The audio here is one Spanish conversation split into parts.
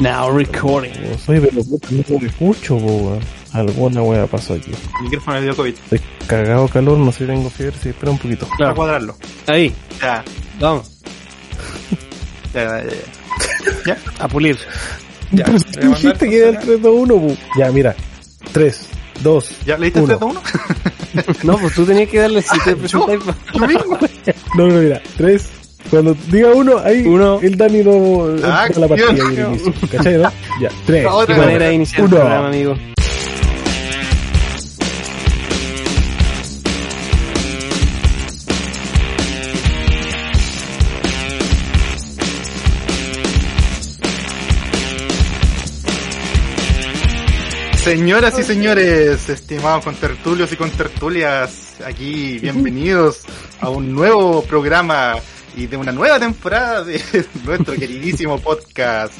Now recording. Soy pero no me escucho, weón. Alguna wea pasó aquí. El micrófono le dio COVID. Estoy cagado calor, no sé si tengo fiebre, sí, espera un poquito. Para Claro. cuadrarlo. Ahí, Ya, vamos. ya, ya. ya. ¿Ya? A pulir. Ya. Si dijiste que era el 3, 2, 1, po. Ya, mira. 3, 2, ¿Ya leíste el Uno. 3 2 1? No, pues tú tenías que darle si te presentáis. pa- Lo mismo. No, no, mira. 3. Cuando diga 1, ahí Uno. el Dani no Ah, la partida. ¿Cachai, no? Ya, 3. La otra Qué manera de iniciar el Uno. programa, amigo. Señoras y señores, estimados contertulios y contertulias, aquí bienvenidos a un nuevo programa y de una nueva temporada de nuestro queridísimo podcast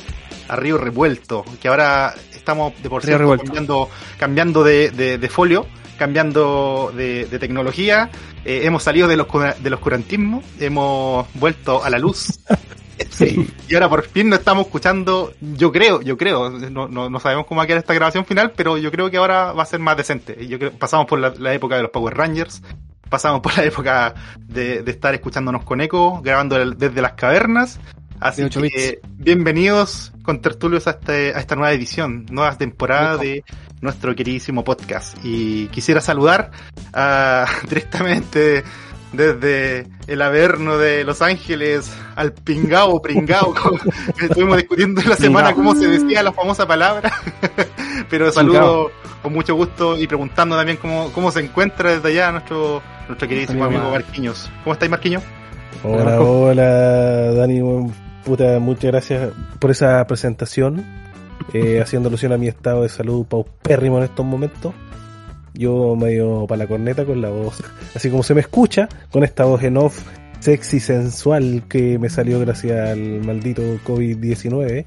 Arriba Revuelto, que ahora estamos de por cierto cambiando, cambiando de, de- de folio, cambiando de, de tecnología, eh, hemos salido del, oscura- del oscurantismo, hemos vuelto a la luz. Sí. Y ahora por fin nos estamos escuchando, yo creo, yo creo, no, no, no sabemos cómo va a quedar esta grabación final, pero yo creo que ahora va a ser más decente. Yo creo, pasamos por la, la época de los Power Rangers, pasamos por la época de, de estar escuchándonos con eco, grabando el- desde las cavernas. Así De que bienvenidos con tertulios a, este, a esta nueva edición, nueva temporada de nuestro queridísimo podcast. Y quisiera saludar a, directamente desde el Averno de Los Ángeles al Pingao, Pringao, estuvimos discutiendo en la semana cómo se decía la famosa palabra, pero saludo con mucho gusto y preguntando también cómo, cómo se encuentra desde allá nuestro, nuestro queridísimo Amigo amigo Mar- Marquiños. ¿Cómo estáis Marquiños? Hola, hola, Dani. Puta, muchas gracias por esa presentación. eh, haciendo alusión a mi estado de salud paupérrimo en estos momentos. Yo medio para la corneta con la voz, así como se me escucha, con esta voz en off sexy sensual que me salió gracias al maldito COVID-19.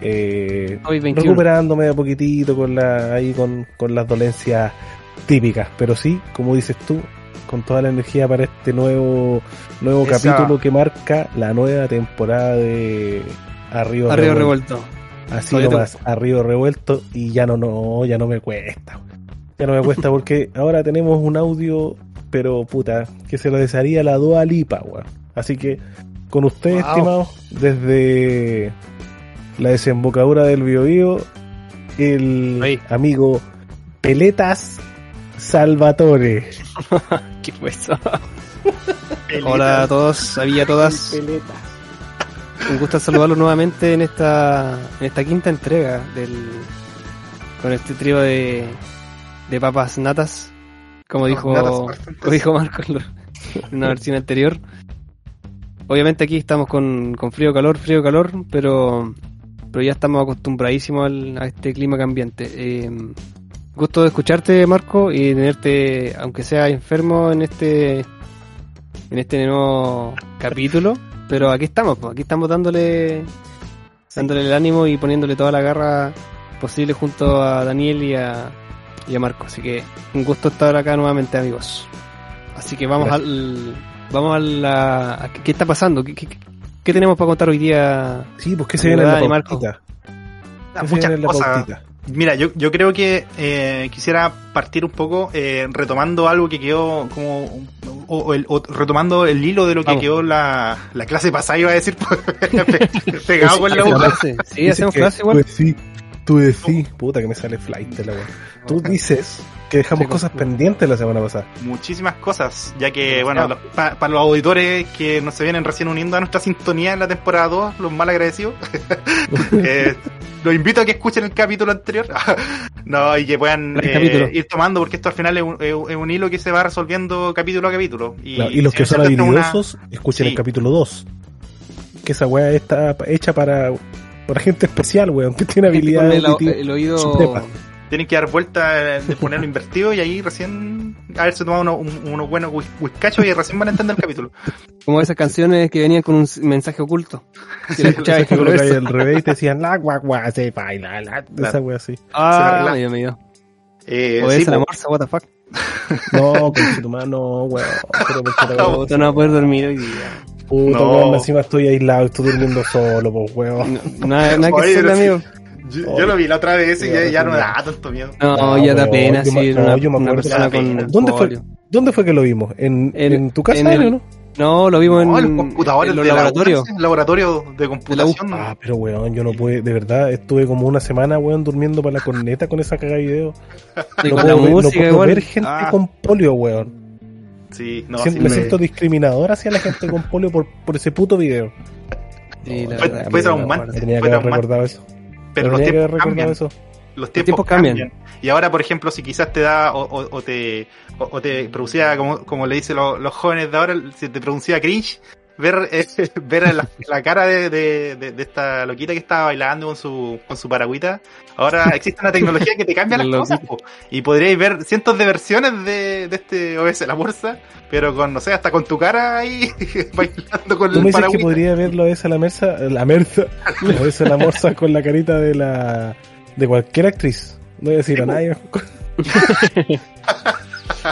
Eh, Hoy 21. recuperándome a poquitito con la ahí con, con las dolencias típicas, pero sí, como dices tú, con toda la energía para este nuevo nuevo Esa- capítulo que marca la nueva temporada de Arriba, Arriba Revuelto. revuelto. Así nomás, Arriba Revuelto y ya no no, ya no me cuesta. Ya no me cuesta porque ahora tenemos un audio, pero puta, que se lo desearía la Dua Lipa, weón. Así que con ustedes, Wow. estimados, desde la desembocadura del Biobío, el Ahí. amigo Peletas Salvatore. ¿Qué fue eso? Hola a todos y a todas. Peletas. Un gusto saludarlos nuevamente en esta en esta quinta entrega del con este trío de, de papas natas, como dijo Natas como dijo Marco en una versión anterior. Obviamente aquí estamos con, con frío calor, frío calor, pero pero ya estamos acostumbradísimos al- a este clima cambiante. Eh, gusto de escucharte, Marco, y tenerte, aunque sea enfermo en este en este nuevo capítulo, pero aquí estamos, aquí estamos dándole dándole el ánimo y poniéndole toda la garra posible junto a Daniel y a, y a Marco. Así que un gusto estar acá nuevamente, amigos. Así que vamos Gracias. al vamos a la a qué, qué está pasando, ¿Qué, qué, qué tenemos para contar hoy día. Sí, pues que se viene en la pautita. ¿Qué se Muchas viene en la cosas. pautita? Mira, yo, yo creo que eh, quisiera partir un poco eh, retomando algo que quedó como o, o el- o retomando el hilo de lo que Vamos. quedó la, la clase pasada iba a decir pe- pegado con la ¿Hacemos boca. clase? Sí, hacemos clase igual. Tú decís, tú decís, puta que me sale flight la weá. Tú dices que dejamos Sí, cosas pues. pendientes la semana pasada. muchísimas cosas, ya que, bueno, pa- para los auditores que no se vienen recién uniendo a nuestra sintonía en la temporada 2, los mal agradecidos, eh, los invito a que escuchen el capítulo anterior, no, y que puedan eh, ir tomando, porque esto al final es un, es un- es un hilo que se va resolviendo capítulo a capítulo. Y, Claro, y los si que son una- habilidosos, escuchen Sí. el capítulo 2. Que esa weá está hecha para, para gente especial, weón, que tiene habilidad Con el, el oído suprema. Tienen que dar vuelta de ponerlo invertido y ahí recién haberse tomado uno- un- unos buenos whis- whiskachos y recién van a entender el capítulo. como esas canciones que venían con un mensaje oculto. La escuchabas que por colocáis eso. al revés y te decían la guá guá se baila la esa weá así. Ah, Se medio, medio. Eh, O sí, es el amor, what the fuck. No, con tu mano, weón. Pero no va a poder dormir hoy día. Puta, No. weón, encima estoy aislado, estoy durmiendo solo, pues, weón. No, nada, nada que Oye, hacer, sí. amigo. Yo, yo lo vi la otra vez y Sí, ya, ya sí, no sí. da tanto miedo. No, No, ya da pena yo me- una, yo me una acuerdo. persona con ¿Dónde fue? ¿Dónde fue que lo vimos? ¿En, En- en tu casa, en el- no? No, lo vimos No, en, el computador en los de la laboratorios. Laboratorio de computación. Ah, pero weón, yo no pude, de verdad, estuve como una semana, weón, durmiendo para la corneta con esa caga de video. Y no con puedo, la ver, no música puedo igual. ver gente Ah. con polio, weón. Sí, no, Siento- sí me, siento discriminador hacia la gente con polio por, por ese puto video. Sí, la Fue- verdad, fue traumante. Tenía que haber recordado eso. pero los tenía que haber tiempos recordado cambian. eso. Los tiempos tiempos cambian. cambian. Y ahora, por ejemplo, si quizás te da o, o- o te, o, o te producía, como, como le dicen los, los jóvenes de ahora, si te producía cringe, ver, eh, ver la, la cara de, de, de- de esta loquita que estaba bailando con su, con su paragüita. Ahora existe una tecnología que te cambia las La cosas, po. y podríais ver cientos de versiones de, de este OS La Morsa, pero con, no sé, hasta con tu cara ahí bailando con Tú me el dices que podría verlo esa la merza, la merza, o esa la morsa con la carita de la de cualquier actriz. No voy a decir Sí, a po. nadie.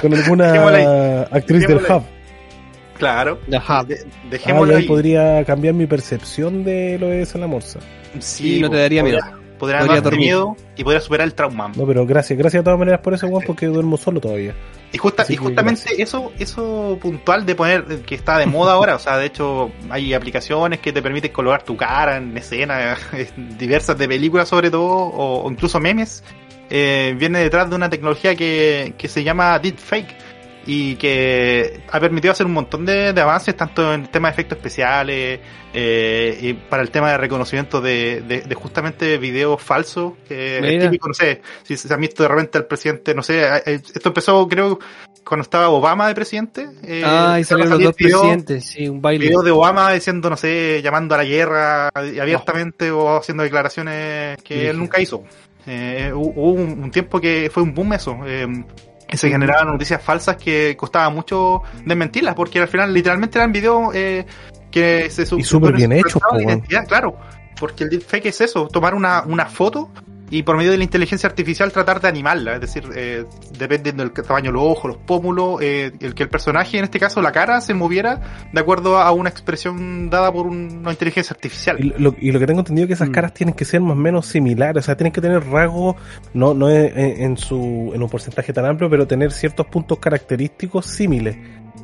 con alguna actriz del hub. Claro. De- Ah, dejémoslo y ahí ahí. podría cambiar mi percepción de lo de esa la morsa. Sí, Y no te daría podría- miedo. Podría Podría dormir. miedo y podría superar el trauma. No, pero gracias, gracias de todas maneras por eso, Juan, porque duermo solo todavía. Y, justa, y justamente gracias. eso eso puntual de poner que está de moda ahora, o sea, de hecho hay aplicaciones que te permiten colocar tu cara en escenas diversas de películas sobre todo, o, o incluso memes, eh, viene detrás de una tecnología que, que se llama Deepfake y que ha permitido hacer un montón de, de avances tanto en el tema de efectos especiales eh, y para el tema de reconocimiento de, de, de justamente videos falsos que es Mira. típico, no sé, si se han visto de repente al presidente, no sé, eh, esto empezó creo cuando estaba Obama de presidente. eh, Ah, y salieron los dos video- presidentes, sí, un baile. Videos de Obama diciendo, no sé, llamando a la guerra abiertamente o haciendo declaraciones que él nunca hizo. Eh, hubo un, un tiempo que fue un boom eso. eh, se generaban noticias falsas que costaba mucho desmentirlas, porque al final literalmente eran videos eh, que se Y súper bien hechos, claro. Porque el deepfake es eso, tomar una, una foto y por medio de la inteligencia artificial tratar de animarla, es decir, eh, dependiendo del tamaño de los ojos, los pómulos, eh, el que el personaje, en este caso la cara, se moviera de acuerdo a una expresión dada por un- una inteligencia artificial. Y lo, y lo que tengo entendido es que esas Mm. caras tienen que ser más o menos similares, o sea, tienen que tener rasgos, no, no en, en su, en un porcentaje tan amplio, pero tener ciertos puntos característicos similares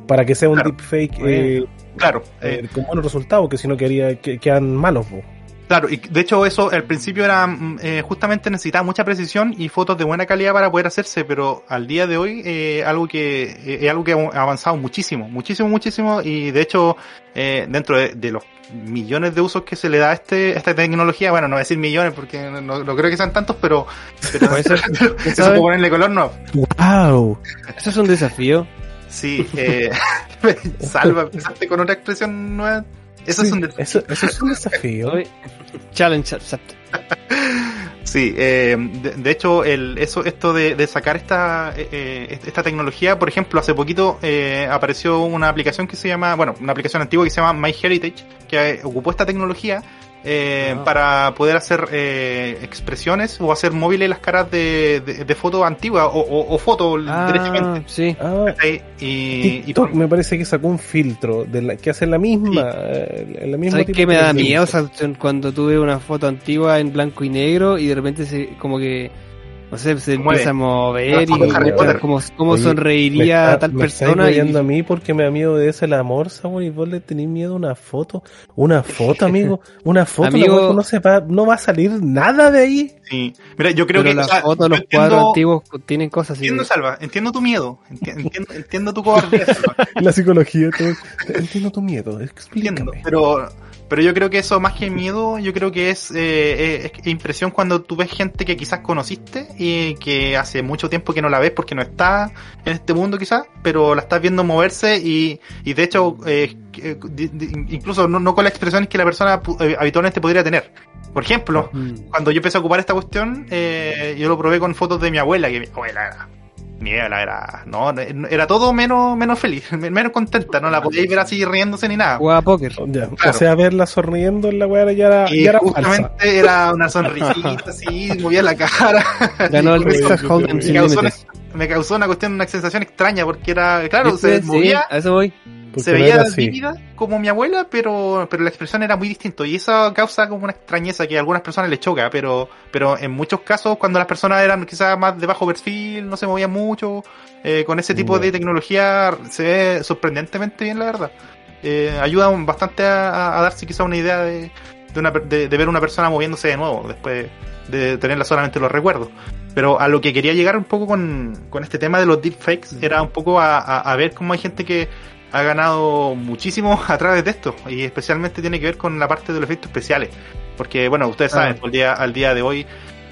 para que sea un Claro. deepfake eh, Claro, eh, eh, con buenos resultados, que si no quedaría, que, quedan malos. po. Claro, y de hecho eso al principio era mm, eh, justamente necesitaba mucha precisión y fotos de buena calidad para poder hacerse, pero al día de hoy eh, algo que eh, es algo que ha avanzado muchísimo, muchísimo, muchísimo y de hecho eh, dentro de, de los millones de usos que se le da a este a esta tecnología, bueno, no voy a decir millones porque no, no creo que sean tantos, pero, pero Puede ser. ¿Quién eso por ponerle color no. ¡Wow! Eso es un desafío. Sí, eh, salva, empezaste con otra expresión nueva. Eso es un desafío. Eso, eso es un desafío. Challenge accepted. Sí, eh, de, de hecho, el, eso, esto de, de sacar esta, eh, eh, esta tecnología, por ejemplo, hace poquito eh, apareció una aplicación que se llama, bueno, una aplicación antigua que se llama MyHeritage, que eh, ocupó esta tecnología eh, Ah. para poder hacer eh, expresiones o hacer móviles las caras de, de, de fotos antiguas o, o, o fotos Ah, derechamente. sí. Ah, me parece que sacó un filtro de la, que hace la misma, eh, la misma ¿Sabes qué me da miedo esa opción cuando tuve una foto antigua en blanco y negro y de repente se como que no sé, se empieza a mover y Harry Potter. como, como Oye, sonreiría me está- tal me persona y a mí porque me da miedo de ese la morsa, güey, y vos le tenés miedo a una foto. Una foto, amigo. Una foto, Amigo- no, se va, no va a salir nada de ahí. sí. Mira, yo creo pero que las o sea, fotos, los entiendo- cuadros antiguos tienen cosas así. Entiendo, Salva, entiendo tu miedo, enti- entiendo, entiendo tu cobardía, Salva. La psicología, todo. Entiendo tu miedo, Entiendo, explícame. pero, pero yo creo que eso más que miedo, yo creo que es, eh, es- es impresión cuando tú ves gente que quizás conociste y que hace mucho tiempo que no la ves porque no está en este mundo quizás, pero la estás viendo moverse y, y de hecho, eh, di- incluso no, no con las expresiones que la persona eh, habitualmente podría tener. Por ejemplo, Mm. cuando yo empecé a ocupar esta cuestión, eh, yo lo probé con fotos de mi abuela, que mi abuela abuela era, no, era todo menos, menos feliz, menos contenta, no la podíais ver así riéndose ni nada. Jugaba póker. Ya, Claro. O sea, verla sonriendo en la weá ya era, Y ya era justamente falsa. era una sonrisita así, movía la cara. Ganó el me causó, límites. me causó una cuestión, una sensación extraña, porque era, claro, se Sí, movía, a eso voy. Se veía vívida como mi abuela, pero, pero la expresión era muy distinto y eso causa como una extrañeza que a algunas personas les choca, pero, pero en muchos casos cuando las personas eran quizás más de bajo perfil, no se movían mucho, eh, con ese tipo de tecnología se ve sorprendentemente bien la verdad. Eh, ayuda bastante a, a darse quizás una idea de, de, una, de, de ver una persona moviéndose de nuevo después de tenerla solamente los recuerdos. Pero a lo que quería llegar un poco con, con este tema de los deepfakes era un poco a, a, a ver cómo hay gente que ha ganado muchísimo a través de esto y especialmente tiene que ver con la parte de los efectos especiales. Porque bueno, ustedes Ah. saben, al día, al día de hoy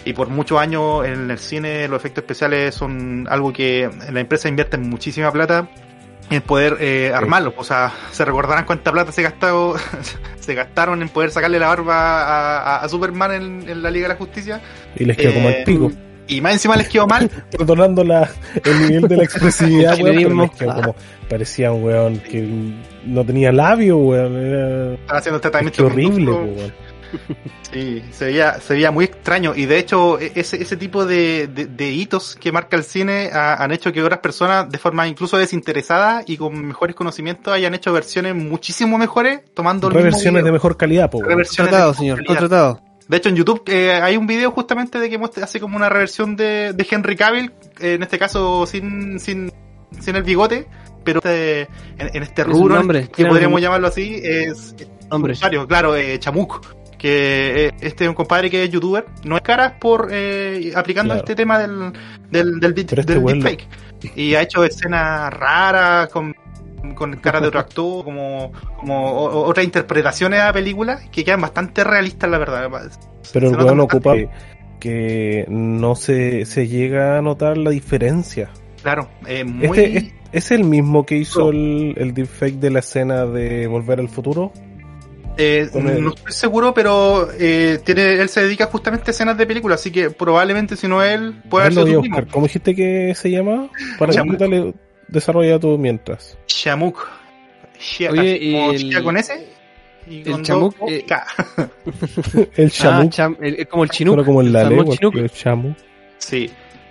y por muchos años en el cine los efectos especiales son algo que la empresa invierte muchísima plata en poder eh, armarlos. O sea, se recordarán cuánta plata se gastado, se gastaron en poder sacarle la barba a, a- a Superman en, en la Liga de la Justicia. Y les quedó como Eh, el pico. Y más encima les quedó mal. Perdonando la, el nivel de la expresividad, weón, pero Chilenismo. les quedó como, parecía un weón que no tenía labio, weón. Era, Están haciendo qué tratamiento horrible, weón. Sí, se veía, se veía muy extraño y de hecho e- ese, ese tipo de, de, de hitos que marca el cine ha- han hecho que otras personas de forma incluso desinteresada y con mejores conocimientos hayan hecho versiones muchísimo mejores tomando el mismo Reversiones de mejor calidad, po, weón. Reversiones Contratado, señor, calidad. contratado. De hecho en YouTube eh, hay un video justamente de que muestra, hace como una reversión de, de Henry Cavill, eh, en este caso sin, sin, sin el bigote, pero este- en, en este Es rubro, nombre, que podríamos llamarlo así, es, Hombre, usuario, claro, eh, Chamuk, que eh, este es un compadre que es youtuber, no es caras por eh, aplicando Claro. este tema del del del, Pero este del deepfake. Y ha hecho escenas raras con con caras de otro actor, como, como o- otras interpretaciones a la película que quedan bastante realistas, la verdad. Pero el Se weón ocupa que, no se, se llega a notar la diferencia. Claro, eh, muy. Este es, es el mismo que hizo No. el, el deepfake de la escena de Volver al Futuro. eh, el- no estoy seguro, pero eh, tiene él se dedica justamente a escenas de películas, así que probablemente si no él, puede haber sido. ¿Cómo dijiste que se llama? Para que dale, desarrolla tú mientras. Chamuk. Shia- Oye, y el- con S. Y el con Chamuk, eh, K. El ah, Chamuk. cham- el- es como el Chinook. Pero como el Lale, el Chamuk. Sí.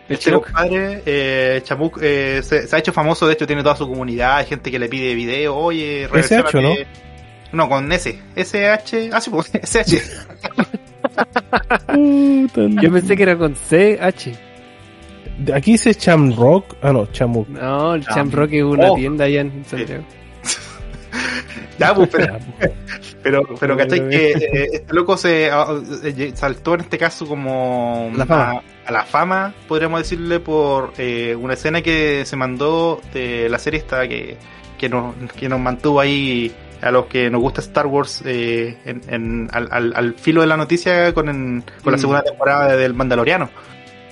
El Este Chinook. compadre, eh, Chamuk, eh, se, se ha hecho famoso, de hecho tiene toda su comunidad, hay gente que le pide video, oye, SH, ¿no? No, con S. SH. Ah, sí, pues, SH. Yo pensé que era con CH. Aquí dice Chamrock. Ah, no, Chamuk. No, el Cham- Chamrock es una Oh. tienda allá en Santiago. ya, pues, pero, pero, pero ¿cachai? Que eh, este loco se ah, eh, saltó en este caso como La fama. A, a la fama, podríamos decirle, por eh, una escena que se mandó de la serie esta que, que, nos, que nos mantuvo ahí a los que nos gusta Star Wars eh, en, en- al, al, al filo de la noticia con, en- con la Mm. segunda temporada del Mandaloriano.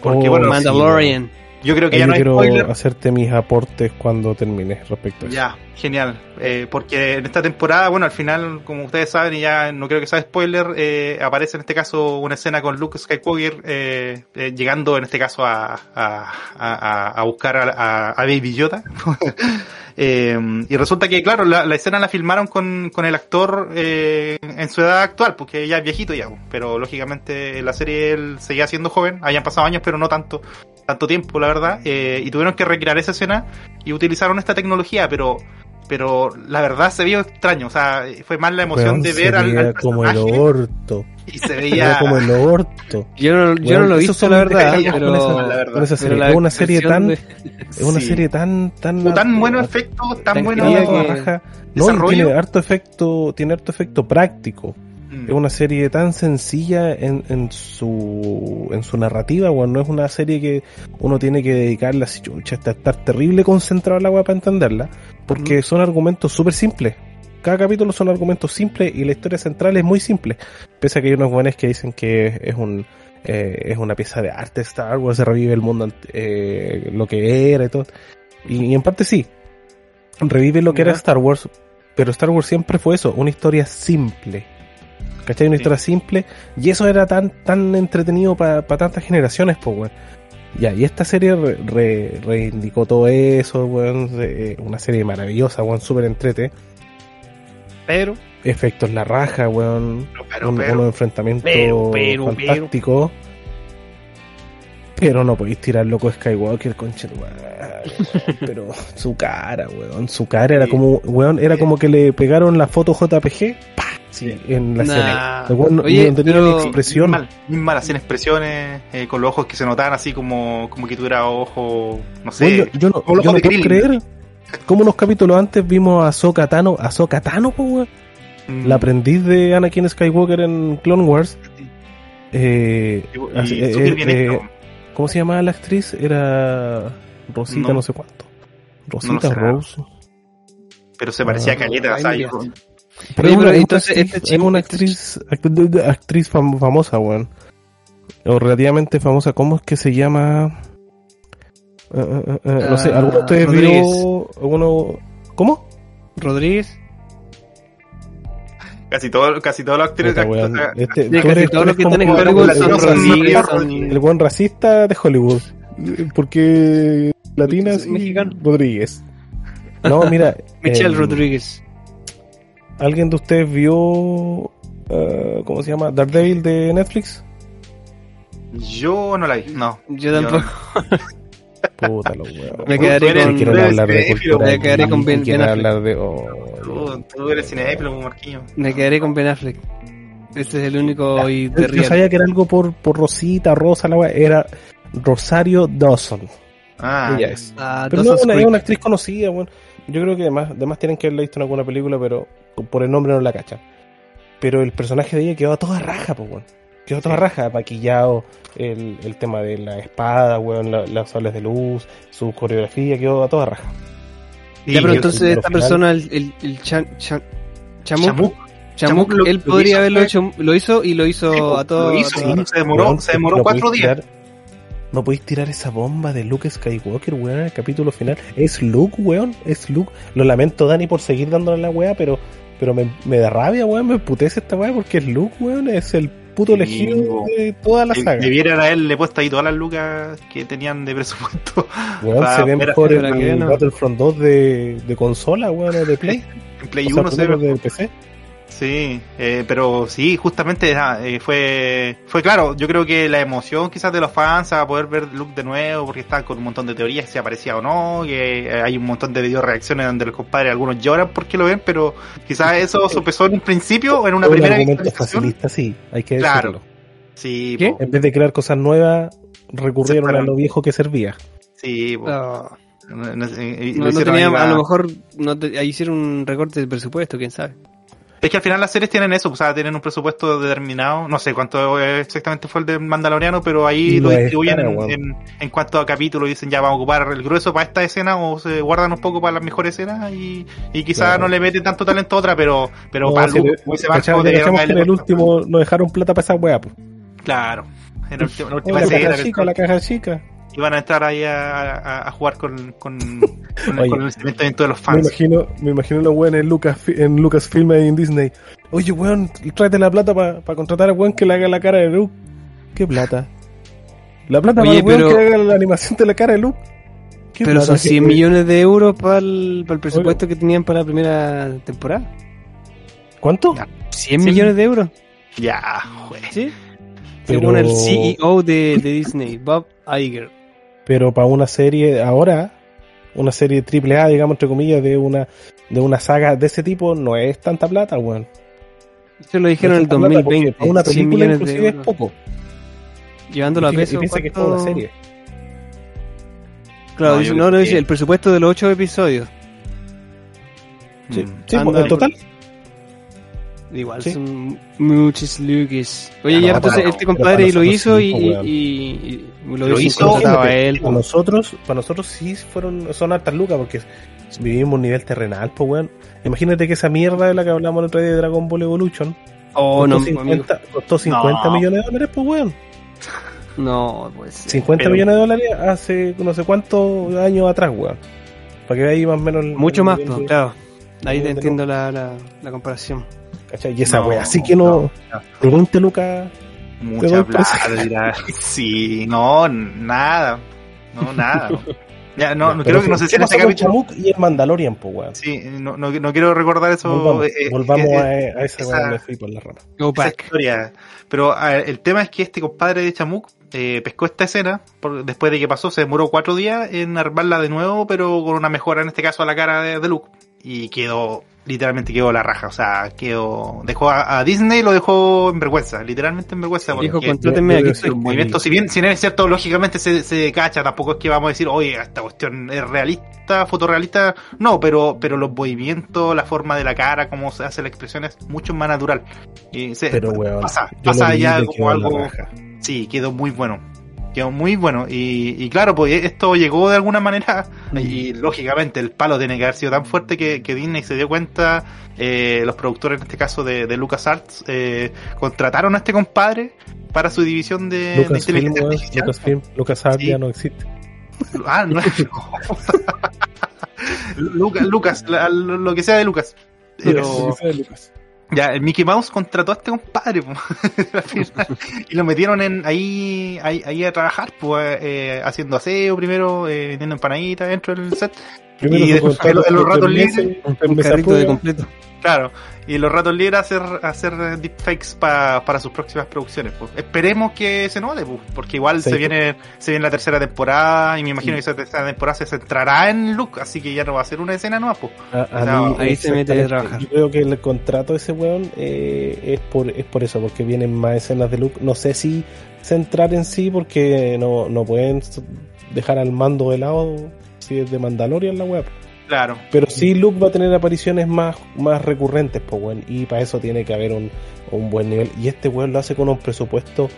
Porque Oh, bueno, sí, Mandalorian. yo creo que Ahí ya yo no hay quiero spoiler. hacerte mis aportes cuando termines respecto a eso. Ya, genial. Eh, porque en esta temporada, bueno, al final, como ustedes saben, y ya no creo que sea spoiler, eh, aparece en este caso una escena con Luke Skywalker eh, eh, llegando en este caso a, a, a, a buscar a, a, a Baby Yoda. Eh, y resulta que, claro, la, escena la filmaron con, con el actor eh, en su edad actual, porque ya es viejito ya, pero lógicamente en la serie él seguía siendo joven, habían pasado años, pero no tanto tanto tiempo, la verdad, eh, y tuvieron que recrear esa escena y utilizaron esta tecnología, pero pero la verdad se vio extraño, o sea, fue más la emoción de se ver al, veía al como el orto. y se veía como el orto. Yo no, yo no lo he visto, la verdad, pero, con esa- la verdad. Con esa pero serie. la Es una serie tan, de- es una Sí. serie tan, tan, tan buenos tan- efectos, tan que- raja. No, tiene harto efecto, tiene harto efecto práctico. Es una serie tan sencilla en, en su en su narrativa, weón. No es una serie que uno tiene que dedicarle así, chucha, hasta estar terrible concentrado en la weá para entenderla. Porque son argumentos súper simples. Cada capítulo son argumentos simples y la historia central es muy simple. Pese a que hay unos buenos que dicen que es un eh, es una pieza de arte Star Wars, se revive el mundo eh, lo que era y todo. Y, y en parte sí. Revive lo que era. Star Wars, pero Star Wars siempre fue eso, una historia simple. ¿Cachai? Una Sí. historia simple. Y eso era tan, tan entretenido para tantas generaciones, pues, weón. Ya, y esta serie re- re- reivindicó todo eso, weón. eh, Una serie maravillosa, weón, súper entrete. Pero, Efectos la raja, weón. Pero, un- pero, unos enfrentamientos Pero, pero, pero. fantásticos. Pero no podéis tirar loco Skywalker, concha tu madre, weón. Pero su cara, weón. Su cara era como, weón, era como que le pegaron la foto JPG, ¡pa! Sí, en la Nah. El weón no- Oye, no tenía pero- ni expresión. Mal, mal, hacían expresiones eh, con los ojos que se notaban así como, como que tuviera ojo, no sé. Yo, yo no, yo puedo creer cómo unos capítulos antes vimos a Ahsoka Tano, a Ahsoka Tano. Mm, La aprendiz de Anakin Skywalker en Clone Wars. Eh, y- así, y eh, súper bien eh, hecho. ¿Cómo se llamaba la actriz? Era Rosita, No. no, sé cuánto. Rosita. Rose. pero se parecía a Ah, Caleta, o sea, yo- Pero Oye, pero es entonces actriz, este es una actriz, act- actriz fam- famosa, weón. O relativamente famosa. ¿Cómo es que se llama? Eh, eh, eh, eh, no sé, Ah, ¿alguno de ustedes Rodríguez. vio alguno? ¿Cómo? Rodríguez. casi todo, casi todos los actores Este, Sí, casi eres- todos los que están en Hollywood el- son el- Rodríguez, el- son- El buen racista de Hollywood. Porque latina Es sí, mexicano. Rodríguez. No, mira. Michelle em, Rodríguez. ¿Alguien de ustedes vio eh, ¿cómo se llama? Daredevil de Netflix? yo no la vi, no. Yo tampoco. Puta los huevos. Me quedaré con- quieren hablar de cinéfilo, cultura. me quedaré con Ben- Affleck. de oh, Tú, tú eres cinéfilo, Marquillo. Me quedaré con Ben Affleck. Este es el único y Yo- real. sabía que era algo por, por Rosita, Rosa, la wea. Era Rosario Dawson. Ah, Ella es. Ah, Pero no Dawson's es una, una actriz conocida, weón. Yo creo que además, además tienen que haberla visto en alguna película, pero por el nombre no la cachan. Pero el personaje de ella quedó a toda raja, pues, weón. Quedó a toda raja, maquillado, el, el tema de la espada, weón, la- las sables de luz, su coreografía, quedó a toda raja. Ya, pero entonces esta final- persona, el, el, el Chan- Chan- Chamuk, Chamuk, Chamuk, Chamuk lo- él lo podría hizo haberlo fue- hecho, lo hizo y lo hizo Sí, a todo. lo hizo, a todo- sí. se demoró- se demoró cuatro días. No podéis tirar esa bomba de Luke Skywalker, weón, en el capítulo final. Es Luke, weón, es Luke. Lo lamento, Dani, por seguir dándole la weá, pero, pero me, me da rabia, weón, me putece esta weá porque es Luke, weón, es el puto elegido de toda la saga. Debieran haberle puesto ahí todas las lucas que tenían de presupuesto. Weón, para se ve mejor en el. Battlefront 2 de, de consola, weón, de Play. En Play o sea, 1 se ve primero de PC. Sí, eh, pero sí, justamente ah, eh, fue fue claro, yo creo que la emoción quizás de los fans a poder ver Luke de nuevo, porque están con un montón de teorías si aparecía o no, que eh, hay un montón de video reacciones donde los compadres algunos lloran porque lo ven, pero quizás eso sopesó en un principio o en una un primera facilista, sí, hay que Claro. decirlo. Sí, ¿Qué? En vez de crear cosas nuevas, recurrieron a lo viejo que servía. sí. Ah, No, no no, a lo mejor no te- ahí hicieron un recorte de presupuesto, quién sabe. Es que al final las series tienen eso, o sea, tienen un presupuesto determinado. No sé cuánto exactamente fue el de Mandaloriano, pero ahí No lo distribuyen cara, en, en, en cuanto a capítulos. Dicen ya vamos a ocupar el grueso para esta escena o se guardan un poco para las mejores escenas y, y quizás Claro. no le meten tanto talento a otra, pero, pero No, para si le- ese barco de en el último nos dejaron plata para esa weá, pues. Claro. En la última, la Oh, última la escena, caja chica, la caja chica. Iban a entrar ahí a, a- a jugar con, con, con, Oye, con el sentimiento de los Me fans. imagino, me imagino los weones en Lucas, en Lucasfilm y en Disney. Oye, weón, tráete la plata para contratar a weón que le haga la cara de Luke. ¿Qué plata? La plata Oye, para el weón pero- que haga la animación de la cara de Luke. ¿Qué Pero son 100 Eh, millones de euros para el, para el presupuesto que tenían para la primera temporada. ¿Cuánto? Ya. 100 Sí. millones de euros. Ya, güey. ¿Sí? Pero- Según el CEO de, de Disney, Bob Iger. Pero para una serie ahora, una serie triple A, digamos entre comillas, de una de una saga de ese tipo, no es tanta plata, weón. Eso lo dijeron en el No plata porque 2020. para una 100 película inclusive es poco. Llevándolo a peso. y piensa que es ¿cuánto? una serie. Claro, No, dice- no, no dice el presupuesto de los 8 episodios. Sí, Mm. sí, en total. Igual Sí. son muchos lucas. Oye, Ya, no, entonces este compadre lo hizo sí, y, po, y, y- y lo, Lo hizo él. para nosotros, para nosotros sí fueron, son hartas lucas porque vivimos un nivel terrenal, pues weón. Imagínate que esa mierda de la que hablamos el otro día de Dragon Ball Evolution Oh, no, costó, 50, costó 50 No. millones de dólares, pues weón. no, pues. 50 Pero- millones de dólares hace no sé cuántos años atrás, weón. Para que veáis más o menos. Mucho más, pues, claro. Ahí te entiendo la, la, la comparación. ¿Cachai? Y esa No, weá, así que no. De 20 lucas. Te Mucha plata. Sí, no, nada. No, nada. Ya, no, Ya, no pero creo que no sé si ¿qué en con capítulo. Y el Mandalorian, po, weón. Sí, no, no, no quiero recordar eso. Volvamos, eh, volvamos eh, a, a esa esa- fui por la rama. Go esa back. historia. Pero a ver, el tema es que este compadre de Chamuk eh, pescó esta escena por- después de que pasó, se demoró cuatro días en armarla de nuevo, pero con una mejora en este caso a la cara de, de Luke. Y quedó, literalmente quedó la raja. O sea, quedó, dejó a, a Disney lo dejó en vergüenza, literalmente en vergüenza. Dijo, porque- contrátenme, aquí el movimiento, si bien, si bien es cierto, lógicamente se, se cacha, tampoco es que vamos a decir, oye, esta cuestión es realista, fotorrealista, no, pero, pero los movimientos, la forma de la cara, cómo se hace la expresión es mucho más natural. Y se, Pero, weón, pasa, pasa ya como algo, sí, quedó muy bueno. Quedó muy bueno. Y, y claro, pues esto llegó de alguna manera. Y lógicamente el palo tiene que haber sido tan fuerte que, que Disney se dio cuenta. eh, los productores, en este caso de, de LucasArts, eh, contrataron a este compadre para su división de, de Lucasfilm, inteligencia artificial. LucasArts Sí. ya no existe. Ah, no. Lucas, Lucas, la- lo, lo que sea de Lucas. Pero, Lucas. Ya, Mickey Mouse contrató a este compadre, y lo metieron en ahí, ahí, ahí a trabajar, pues, eh, haciendo aseo primero, eh, vendiendo empanaditas dentro del set. Primero Y después, en los ratos libres, Un carrito de completo. Claro, y en los ratos libres hacer, hacer deepfakes pa- para sus próximas producciones. Pues. Esperemos que se note, pues, porque igual Sí. se viene se viene la tercera temporada y me imagino que esa tercera temporada se centrará en Luke, así que ya no va a ser una escena nueva. Pues. A- a No, mí, ahí se mete a trabajar. Yo creo que el contrato de ese weón eh, es, por, es por eso, porque vienen más escenas de Luke. No sé si centrar en sí, porque no, no pueden dejar al mando de lado si es de Mandalorian la web. Claro. Pero sí Luke va a tener apariciones más, más recurrentes, pues weón. Y para eso tiene que haber un, un buen nivel. Y este weón lo hace con un presupuesto.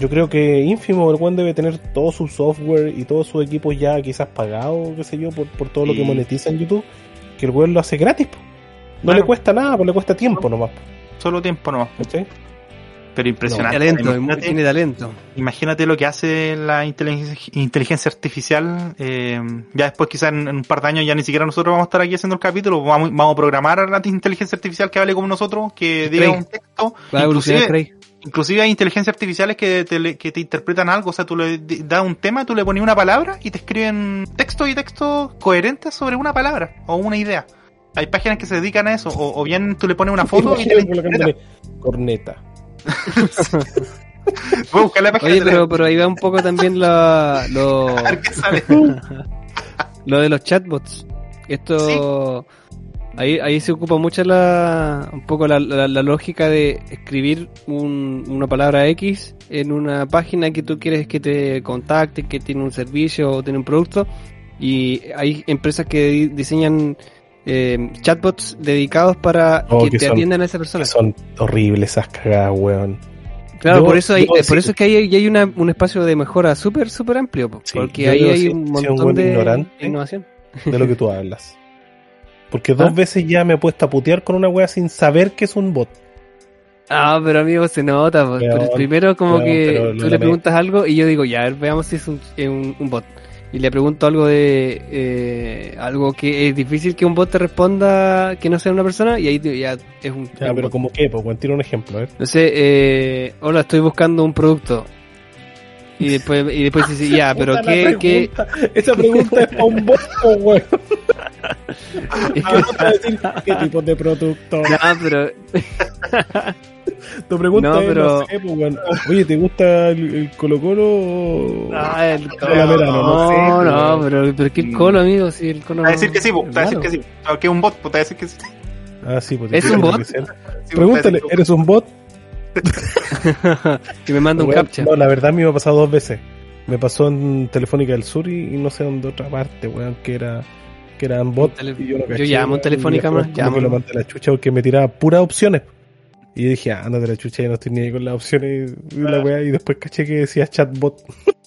Yo creo que ínfimo, el weón debe tener todo su software y todos sus equipos ya quizás pagados, qué sé yo, por, por todo lo Sí. que monetiza en YouTube. Que el weón lo hace gratis. No Claro. le cuesta nada, pues le cuesta tiempo nomás, Solo tiempo nomás. ¿cachai? Pero impresionante. Talento, imagínate, tiene talento. imagínate lo que hace la inteligencia, inteligencia artificial. eh, ya después, quizás en, en un par de años, ya ni siquiera nosotros vamos a estar aquí haciendo el capítulo. Vamos, vamos a programar a la inteligencia artificial que hable como nosotros, que diga un texto. Va a evolucionar, Inclusive, Craig. Inclusive hay inteligencias artificiales que te, que te interpretan algo, o sea, tú le das un tema, tú le pones una palabra y te escriben texto y texto coherentes sobre una palabra o una idea. Hay páginas que se dedican a eso, o, o bien tú le pones una foto y te la corneta. Voy a buscar la página Oye, pero, ahí va un poco también la, lo, lo de los chatbots. Esto, ahí, ahí se ocupa mucho la, un poco la, la- la lógica de escribir un- una palabra X en una página que tú quieres que te contacte, que tiene un servicio o tiene un producto. Y hay empresas que di- diseñan eh, chatbots dedicados para Oh, que que te son- atiendan a esa persona. Son horribles esas cagadas, weón. Claro, Yo- por eso hay, debo por eso es que ahí hay una, un espacio de mejora súper, súper amplio, Sí, porque ahí hay un montón de innovación. de lo que tú hablas. Porque dos ¿Ah? veces ya me he puesto a putear con una wea sin saber que es un bot. Ah, pero amigo, se nota. pero primero como que tú le preguntas algo y yo digo, ya, a ver, veamos si es un, es un, un bot. Y le pregunto algo de eh, algo que es difícil que un bot te responda que no sea una persona y ahí ya es un, Ya, un pero bot. como que, pues, tira un ejemplo, ¿eh? No sé, eh, hola, estoy buscando un producto. Y después, y después dice, ya, pero qué, qué, Esa pregunta es para un bot, po, weón. es que- no te va a decir qué tipo de producto. no, pero Tu pregunta No, es, pero- no sé, pues, weón. Oye, ¿te gusta el, el Colo Colo? Ah, el la verano, no No, no, pero- pero, ¿qué colo, amigo? Si el colo Va a decir que sí, po, te va a decir que sí. Aunque es un bot, pues te va a decir que sí. Ah, sí, pues. ¿Es un que bot? Sí, pues, Pregúntale, ¿eres un bot? que me manda un Weón, captcha. No, la verdad a mí me ha pasado dos veces. Me pasó en Telefónica del Sur y, y no sé dónde otra parte, weón, que era que eran bot. Tele- y yo, no yo caché, llamo en Telefónica, como llamo. que lo mandé a la chucha porque me tiraba puras opciones. Y yo dije, ah, a la chucha, ya no estoy ni ahí con las opciones y la weá, y después caché que decía chatbot.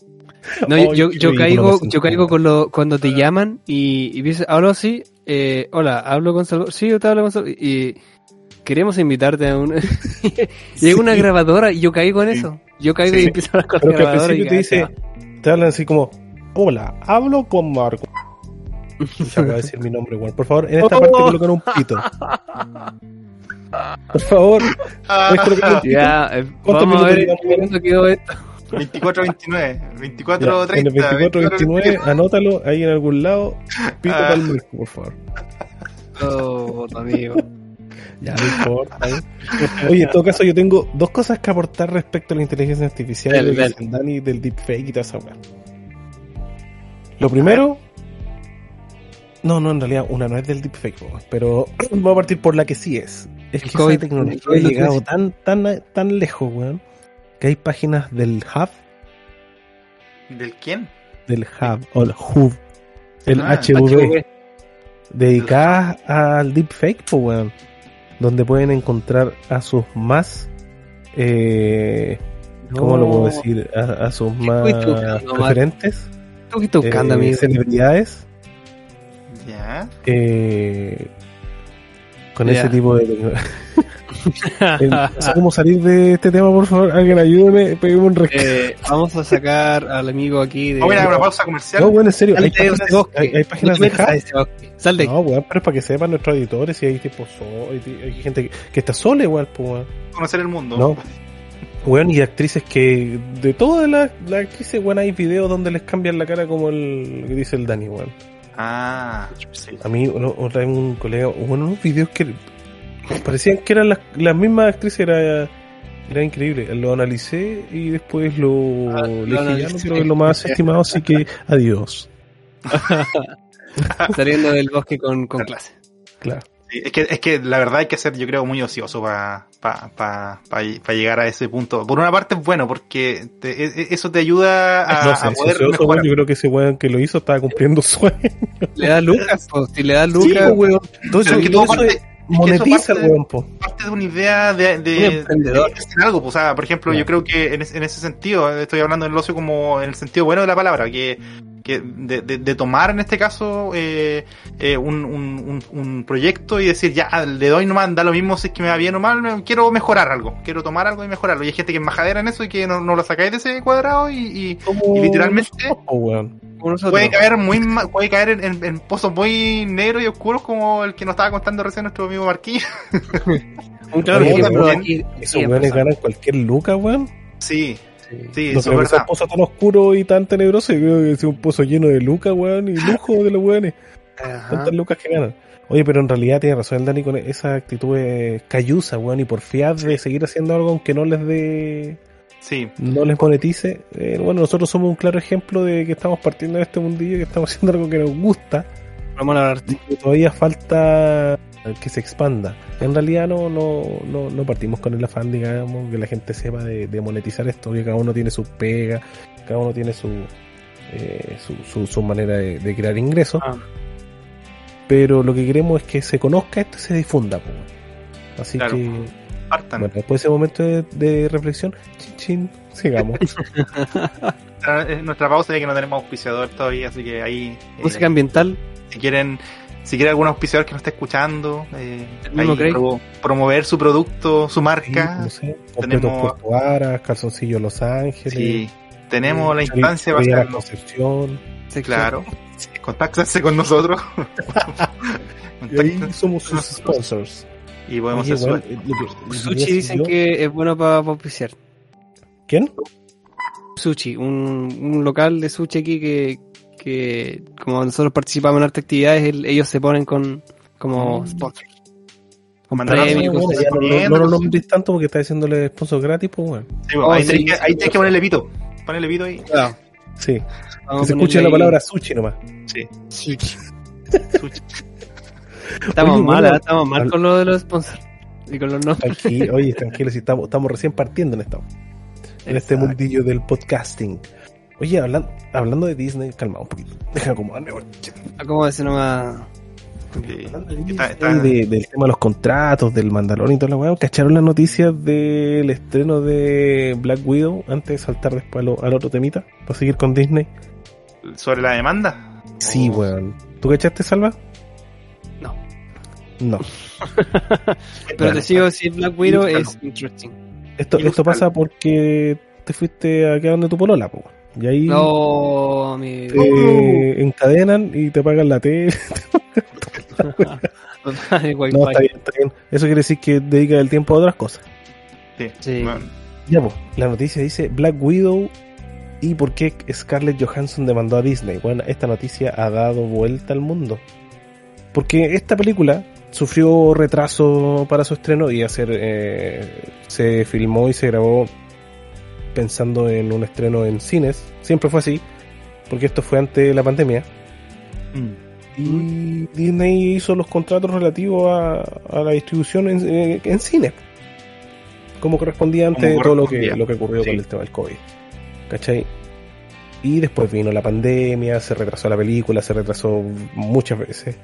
No, yo, Ay, yo, yo ridículo caigo, yo caigo con lo, cuando te llaman y, y dices, hablo así, eh, hola, hablo con Salvador, sí, yo te hablo con Salvador, y queremos invitarte a un, y hay una grabadora y yo caigo en eso, yo caigo Sí, y sí. empiezo a hablar con Pero la que al grabadora y principio te dice, ah, te hablan así como, hola, hablo con Marco. Ya voy a decir mi nombre, weón. Por favor, en esta Oh. parte colocan un pito. Por favor, Ah, ya, eh, ¿Cuántos vamos a ver minuto quedó esto. 24-29. Ya, 24-30. en el 24-29, anótalo ahí en algún lado. Pito Ah. para el Mirko, por favor. Oh, amigo. Ya, no importa. ¿eh? Oye, en todo caso, yo tengo dos cosas que aportar respecto a la inteligencia artificial el Dani del deepfake y toda esa weá. Lo primero. No, no, en realidad, una no es del deepfake, pero vamos a partir por la que sí es. Es que esa tecnología ha llegado tan, tan, tan lejos, weón, que hay páginas del Hub, ¿Del quién? del Hub, o el Hub, el Ah, HV, dedicadas al deepfake, pues, weón. Donde pueden encontrar a sus más. Eh, ¿Cómo lo puedo decir? A, a sus más referentes. ¿Tú qué estás buscando, eh, celebridades. Ya. eh, con ese tipo de. Eh, cómo salir de este tema, por favor. Alguien ayúdeme, peguemos un rescate. Eh, vamos a sacar al amigo aquí de. Vamos a una pausa comercial. No, bueno, en serio, hay páginas, hay, hay páginas de bosque. Sal de. No, weón, pero es para que sepan nuestros editores y hay tipo so- hay, hay gente que, que está sola igual, pues, weón. Conocer el mundo. No. Weón, y actrices que de todas las, las actrices, weón, hay videos donde les cambian la cara como el que dice el Dani, weón. Ah, sí. A mí, uno- otra vez un colega, bueno, unos videos que parecían que eran las, las mismas actrices, era, era increíble. Lo analicé y después lo, Ah, le lo dije, ya no quiero verlo más estimado, así que adiós. Saliendo del bosque con, con clase. Claro. Sí, Es que, es que la verdad hay que ser, yo creo, muy ocioso para pa, pa, pa- pa llegar a ese punto. Por una parte es bueno, porque te- e- e- eso te ayuda a, no sé, a poder ocioso, mejorar. weón, yo creo que ese weón que lo hizo estaba cumpliendo sueños. Le da lucas. Si le da Sí, lucas, weón. Todo monetiza parte- el weón, po. parte de una idea de, de, de hacer algo. pues, o sea, por ejemplo, yo creo que en, en ese sentido, estoy hablando del ocio como en el sentido bueno de la palabra, que, que de, de- de tomar en este caso eh, eh, un, un, un- un proyecto y decir, ya, le doy nomás, da lo mismo si es que me va bien o mal, quiero mejorar algo, quiero tomar algo y mejorarlo. Y hay gente que es majadera en eso y que no, no lo sacáis de ese cuadrado y, y Y literalmente- puede caer muy puede caer en, en- en pozos muy negros y oscuros como el que nos estaba contando recién nuestro amigo Marquín. Un claro. Esos weones ganan cualquier luca, weón. Sí, Sí. sí, no eso creo es que sea verdad. un pozo tan oscuro y tan tenebroso. Yo creo que es un pozo lleno de lucas, weón, y lujo de los weones. Tantas lucas que ganan. Oye, pero en realidad tiene razón el Dani con esa actitud eh, callusa, weón, y por fiar de seguir haciendo algo aunque no les dé, Sí, no les monetice. Eh, bueno, nosotros somos un claro ejemplo de que estamos partiendo de este mundillo, que estamos haciendo algo que nos gusta, al arte. y todavía falta que se expanda. En realidad no, no, no, no partimos con el afán, digamos, que la gente sepa de, de monetizar esto, que cada uno tiene su pega, cada uno tiene su, eh, su, su, su manera de, de crear ingresos, Ah. pero lo que queremos es que se conozca esto y se difunda. po. Así Claro. que, partan. bueno, después de ese momento de, de reflexión, chin, chin, sigamos. Nuestra, eh, nuestra pausa ya que no tenemos auspiciador todavía, así que ahí eh, Música ambiental. si quieren si quiere algún auspiciador que nos esté escuchando, eh, ahí pro- promover su producto, su marca. no sé, tenemos- Aras, calzoncillos Los Ángeles. Sí, tenemos la Charito instancia para hacerlo. Concepción. sección. Claro. Sí, Contáctense con nosotros. Y ahí somos sus sponsors. Y podemos hacer su- eh, Sushi dicen que es bueno para auspiciar. ¿Quién? Sushi, un, un local de sushi aquí que, que como nosotros participamos en hartas actividades, el- ellos se ponen con como Mm. Con Ah, premios, bueno, ya así. no, lo nombres tanto porque está diciéndole sponsor gratis, pues bueno. Sí, bueno, Oh, ahí sí, tenés que, sí, ahí sí. tenés que ponerle pito. Ponerle pito ahí. Claro, Sí. Que vamos se escuche la palabra sushi nomás. Sí. sushi. Sushi. Estamos Oye, mal, bueno, ¿eh? estamos mal al- con lo de los sponsors y con los. Tranquilo, oye, tranquilo, si estamos, estamos recién partiendo en esto. En este mundillo del podcasting. Oye, hablan- hablando de Disney, calma un poquito. Deja acomodarme, weón. ¿Cómo decir nomás? Sí. Hablando de Está- Disney, está- de- del tema de los contratos, del Mandalorian y toda la weá, ¿cacharon las noticias del estreno de Black Widow antes de saltar después al, al otro temita? Para seguir con Disney. Sobre la demanda. Sí, Oh. weón. ¿Tú cachaste, Salva? No. Pero te sigo si Black Widow es interesting. Esto, esto pasa porque te fuiste a quedar donde tu polola, po. Y ahí No, mi. te encadenan y te pagan la tele. No, está bien, está bien. Eso quiere decir que dedica el tiempo a otras cosas. Sí. Ya, pues, la noticia dice Black Widow y por qué Scarlett Johansson demandó a Disney. Bueno, esta noticia ha dado vuelta al mundo. Porque esta película sufrió retraso para su estreno y hacer eh, se filmó y se grabó pensando en un estreno en cines. Siempre fue así, porque esto fue antes de la pandemia. Mm. Y Disney hizo los contratos relativos a, a la distribución en, en, en cine. Como correspondía antes Como de todo lo que, lo que ocurrió Sí. con el tema del COVID. ¿Cachai? Y después vino la pandemia, se retrasó la película, se retrasó muchas veces.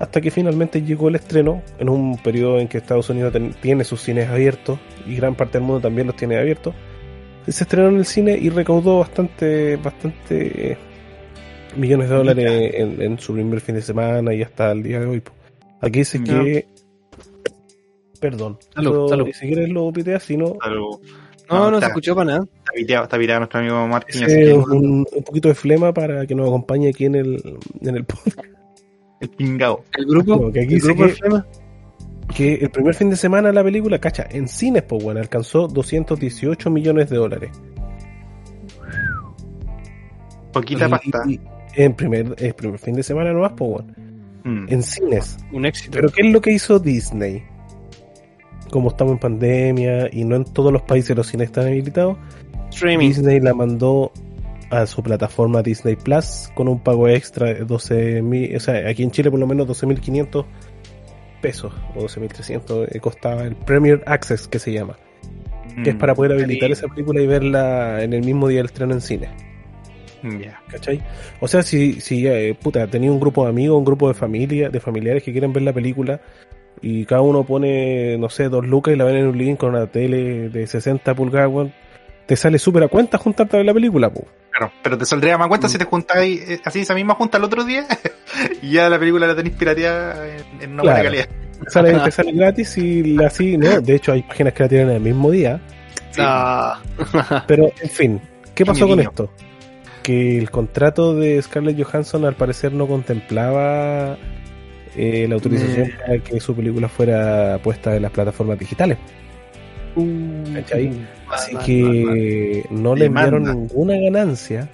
Hasta que finalmente llegó el estreno en un periodo en que Estados Unidos ten- tiene sus cines abiertos y gran parte del mundo también los tiene abiertos. Se estrenó en el cine y recaudó bastante, bastante millones de dólares en, en su primer fin de semana y hasta el día de hoy. Aquí dice que. Perdón. Salud, Yo- salud. Si quieres lo piteas, si no. No, No, no, está- se escuchó para nada. Está piteado, está piteado nuestro amigo Martín. así que un, un poquito de flema para que nos acompañe aquí en el, en el podcast. El pingao. El grupo, que aquí el grupo que- el primer fin de semana la película, cacha, en cines, pues bueno, alcanzó 218 millones de dólares. Poquita Y- pasta. y- en primer, el primer fin de semana nomás, pues bueno, Mm. en cines. Un éxito. Pero ¿qué es lo que hizo Disney? Como estamos en pandemia y no en todos los países los cines están habilitados, Streaming. Disney la mandó a su plataforma Disney Plus con un pago extra de 12.000, o sea, aquí en Chile por lo menos 12.500 pesos o 12.300 eh, costaba el Premier Access que se llama, que es Mm. para poder habilitar esa película y verla en el mismo día del estreno en cine. Ya. ¿Cachai? O sea, si, si eh, puta, tenía un grupo de amigos, un grupo de familia, de familiares que quieren ver la película y cada uno pone, no sé, dos lucas y la ven en un living con una tele de 60 pulgadas, te sale súper a cuenta juntarte a ver la película, po. Claro, pero te saldría más cuenta Mm. si te juntáis eh, así esa misma junta el otro día y ya la película la tenéis pirateada en, en una buena calidad. Sale, te sale gratis y la así, ¿no? De hecho, hay páginas que la tienen el mismo día. Ah. Pero, en fin, ¿qué pasó con esto? Que el contrato de Scarlett Johansson al parecer no contemplaba eh, la autorización Eh. para que su película fuera puesta en las plataformas digitales. ¿Cachai? Así que no le enviaron ninguna ganancia.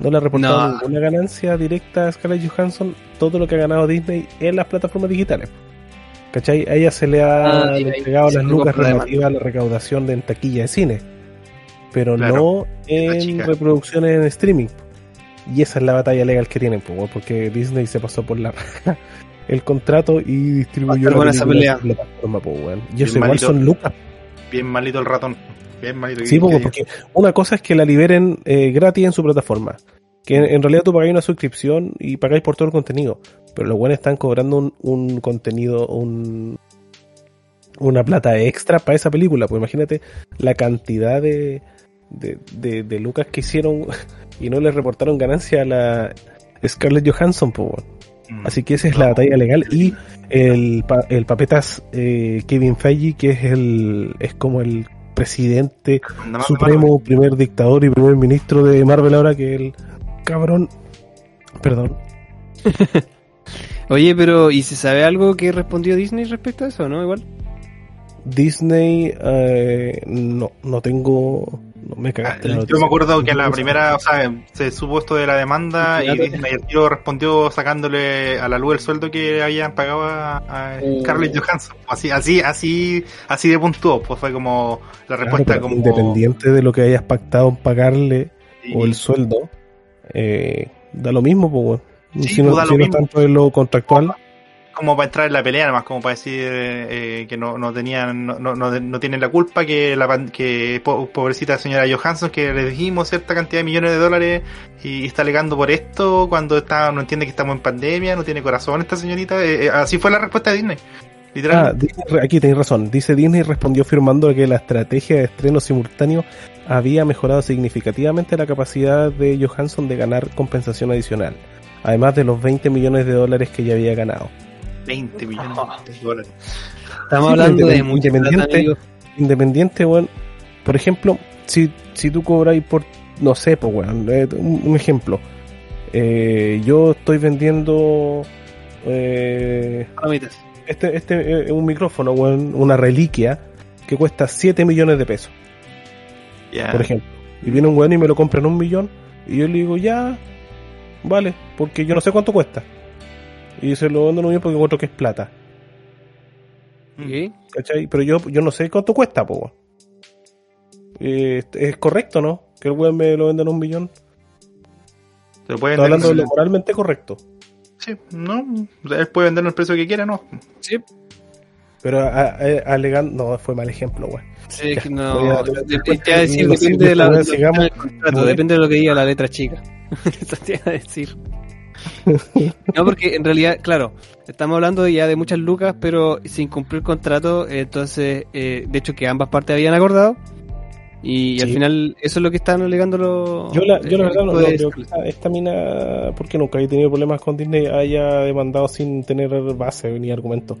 No le reportaron No. ninguna ganancia directa a Scarlett Johansson todo lo que ha ganado Disney en las plataformas digitales. ¿Cachai? A ella se le ha Ah, entregado las lucas relativas a la recaudación de en taquilla de cine. Pero Claro. no en reproducciones en streaming. Y esa es la batalla legal que tienen, porque Disney se pasó por la raja el contrato y distribuyó la esa pelea. la plataforma. Y eso igual malito. son lucas Bien malito el ratón. Bien. Sí, ¿Qué- poco, qué porque una cosa es que la liberen eh, gratis en su plataforma. Que en, en realidad tú pagáis una suscripción y pagáis por todo el contenido. Pero los buenos están cobrando un, un contenido, un, una plata extra para esa película. Pues imagínate la cantidad de, de, de, de lucas que hicieron y no le reportaron ganancia a la Scarlett Johansson. Pues. Mm. Así que esa es la batalla legal. Y el, el papetas eh, Kevin Feige, que es el es como el presidente supremo, primer dictador y primer ministro de Marvel ahora que el cabrón. Perdón. Oye, pero ¿y se sabe algo que respondió Disney respecto a eso, no? Igual. Disney, eh, no, no tengo. No me Ah, cagaste. la Yo me acuerdo que a la primera, o sea, se supo esto de la demanda y. Disney al tiro respondió sacándole a la luz el sueldo que habían pagado a, a. Scarlett Johansson. Así, así, así, así de puntuó, pues fue como la respuesta como Independiente de lo que hayas pactado en pagarle Sí, o el sueldo, eh, da lo mismo, pues. Sí, si no, pues, si no tanto en lo contractual. Como para entrar en la pelea, además como para decir eh, que no, no tenían, no, no, no, tienen la culpa, que la que po- pobrecita señora Johansson, que le dijimos cierta cantidad de millones de dólares y está alegando por esto cuando está, no entiende que estamos en pandemia, no tiene corazón esta señorita. eh, eh, así fue la respuesta de Disney. Ah, aquí tenéis razón. Dice Disney respondió afirmando que la estrategia de estreno simultáneo había mejorado significativamente la capacidad de Johansson de ganar compensación adicional, además de los 20 millones de dólares que ya había ganado. 20 millones de dólares. Estamos Sí, hablando de mucha independiente. Independiente, weón. Por ejemplo, si, si tú cobráis por, no sé, pues, weón, eh, un, un ejemplo. Eh, yo estoy vendiendo eh, este, este eh, un micrófono, weón, una reliquia que cuesta 7 millones de pesos. Ya. por ejemplo. Y viene un weón y me lo compra en un millón. Y yo le digo, ya, vale, porque yo no sé cuánto cuesta. Y se lo vendo en un millón porque encuentro que es plata. ¿Sí? ¿Cachai? Pero yo, yo no sé cuánto cuesta, po. Eh, ¿Es correcto, no? Que el weón me lo venda en un millón. Se lo puede Estoy hablando de lo moralmente correcto. Sí, no. Él puede vender el precio que quiera, ¿no? Sí. Pero a- a- alegando, no, fue mal ejemplo, weón. Sí, es que voy no. a- te iba a decir, depende de la, contrato, Voy. depende de lo que diga la letra chica. Eso te iba a decir. No, porque en realidad, claro, estamos hablando ya de muchas lucas, pero sin cumplir contrato, eh, entonces, eh, de hecho, que ambas partes habían acordado. Y, al final, eso es lo que están alegando los. Yo la, yo la el verdad no, no creo que esta, esta mina, porque nunca había tenido problemas con Disney, haya demandado sin tener base ni argumento.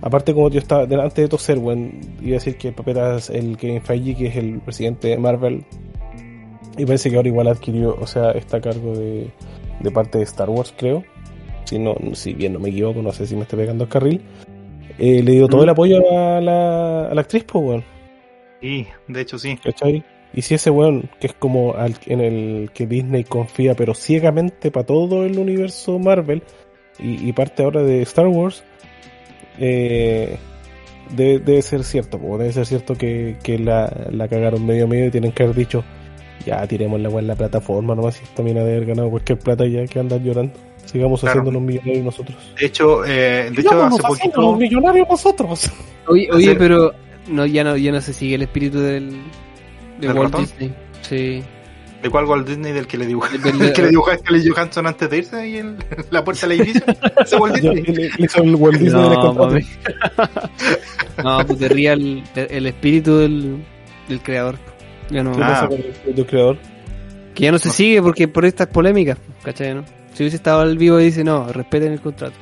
Aparte, como yo estaba delante de toser, weón, iba a decir que Papetas, el Kevin Feige, que es el presidente de Marvel, y parece que ahora igual adquirió, o sea, está a cargo de, de parte de Star Wars, creo. Si, no, si bien no me equivoco, no sé si me estoy pegando el carril. Eh, le dio todo Mm. el apoyo a la, a la actriz, pues, weón. Sí, de hecho sí. ¿Cachai? Y si ese weón, que es como al, en el que Disney confía, pero ciegamente para todo el universo Marvel, y, y parte ahora de Star Wars, eh, debe, debe ser cierto, po, debe ser cierto que, que la, la cagaron medio medio y tienen que haber dicho, ya tiremos la en la plataforma nomás, y también ha de haber ganado cualquier plata ya que andan llorando. Sigamos Claro. haciéndonos millonarios nosotros. De hecho, eh, de hecho hace poquito. millonarios nosotros. Oye, oye hacer- pero no, ya no, ya no se sigue el espíritu del, de ¿Del Walt ratón? Disney. Sí. ¿De cuál Walt Disney? Del que le dibujó. El que le dibujó a Scarlett Johansson antes de irse ahí en la puerta del edificio. Ese Walt Disney. le- le hizo el Walt Disney No, contrato. mami. no, pues te ría el, el espíritu del, del creador. Ya no, ¿Qué Ah. pasa con el, creador? Que ya no se sigue porque por estas polémicas, ¿cachai? No? Si hubiese estado al vivo y dice, no, respeten el contrato.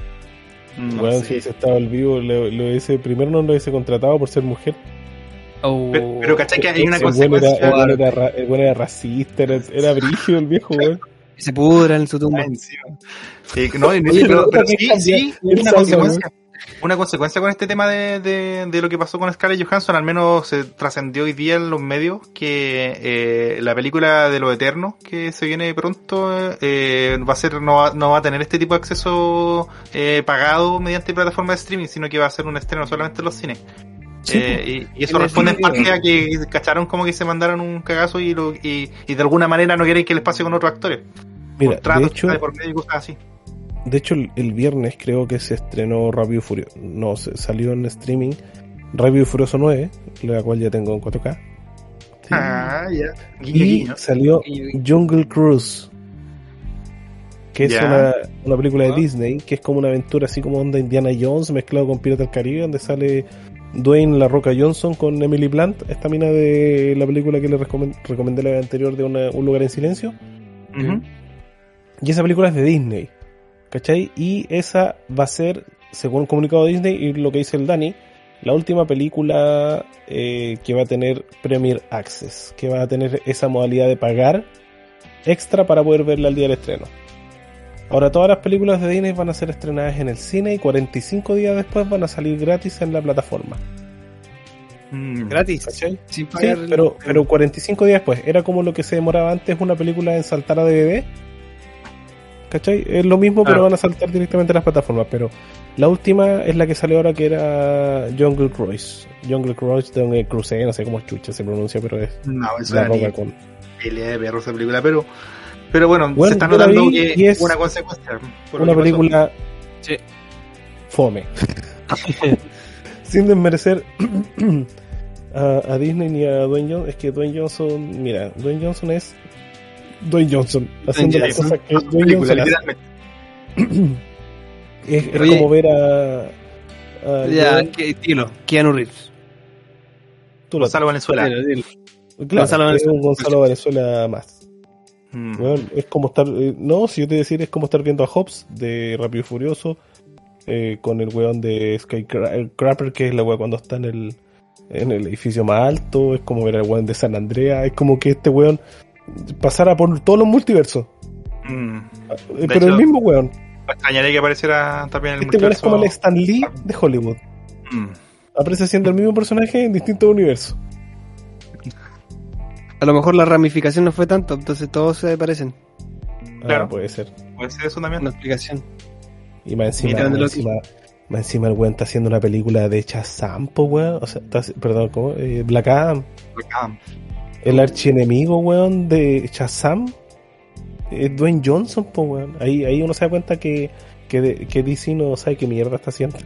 No Bueno, si hubiese estado al vivo, lo, lo hubiese, primero no lo hubiese contratado por ser mujer. Oh. Pero, pero ¿cachai que hay una el bueno era, consecuencia? el bueno era, ra- el bueno era racista, era, era brígido el viejo, weón. se pudra en su tumba. Ah. Sí, no, pero, pero pero otra sí, sí, hubo una consecuencia. Una consecuencia con este tema de, de, de lo que pasó con Scarlett Johansson, al menos se trascendió hoy día en los medios que eh, la película de los Eternos que se viene pronto eh, va a ser no va, no va a tener este tipo de acceso eh, pagado mediante plataforma de streaming, sino que va a ser un estreno solamente en los cines. Sí, Eh, y, y eso responde en parte a que cacharon como que se mandaron un cagazo y, lo, y, y de alguna manera no quieren que les pase con otros actores. Mira, de Contratos hecho, de por medio y cosas así. De hecho el, el viernes creo que se estrenó Rápido y Furioso. No, se salió en streaming Rápido y Furioso 9, la cual ya tengo en 4K. Sí. Ah, ya. Guiño, y guiño. salió Guiño. Jungle Cruise, que es una, una película de Ah. Disney, que es como una aventura así como onda Indiana Jones mezclado con Pirata del Caribe, donde sale Dwayne La Roca Johnson con Emily Blunt, esta mina de la película que le recomen- recomendé la vez anterior de una- Un lugar en silencio. Y esa película es de Disney, ¿cachai? Y esa va a ser, según un comunicado de Disney y lo que dice el Dani, la última película eh, que va a tener Premier Access, que va a tener esa modalidad de pagar extra para poder verla al día del estreno. Ahora todas las películas de Disney van a ser estrenadas en el cine y 45 días después van a salir gratis en la plataforma. Mm. Gratis. ¿Cachai? Sin Sí, pero 45 días después. Era como lo que se demoraba antes una película en saltar a DVD. ¿Cachai? Es lo mismo, pero van a saltar directamente a las plataformas. Pero la última es la que salió ahora, que era Jungle Cruise. Jungle Cruise, de un cruce, no sé cómo chucha se pronuncia, pero es No, roca con. pelea de perros esa película, pero, pero bueno, Bueno, se está notando que es una consecuencia. Una película Sí. fome. Sin desmerecer a, a Disney ni a Dwayne Johnson. Es que Dwayne Johnson, mira, Dwayne Johnson es Dwayne Johnson. Haciendo las cosas que Una Dwayne película, Johnson hace. Es, es Oye. como ver a. a Ya, que, dilo. Keanu Reeves. tú lo- Gonzalo. Dilo, dilo. claro, Gonzalo es un Gonzalo Venezuela más. Mm. Es como estar. eh, no, si yo te decir, es como estar viendo a Hobbs de Rápido y Furioso. eh, con el weón de Skycrapper, que es la weón cuando está en el, en el edificio más alto. Es como ver al weón de San Andrea. Es como que este weón pasara por todos los multiversos. Mm. Eh, pero el hecho, mismo weón. Extrañaría que apareciera también el Este weón es como el multiverso. Stan Lee de Hollywood. Mm. Aparece siendo el mismo personaje en distintos universos. A lo mejor la ramificación no fue tanto, entonces todos se parecen. Ah, Claro. puede ser. Puede ser eso también. Una explicación. Y más encima, Mira, más lo- encima, más encima el weón está haciendo una película de Shazam, po, weón. O sea, está- perdón, ¿cómo? Eh, Black Adam. Ah, El archienemigo, weón, de Shazam. Es Dwayne Johnson, po, weón. Ahí, ahí uno se da cuenta que, que, que DC no sabe qué mierda está haciendo.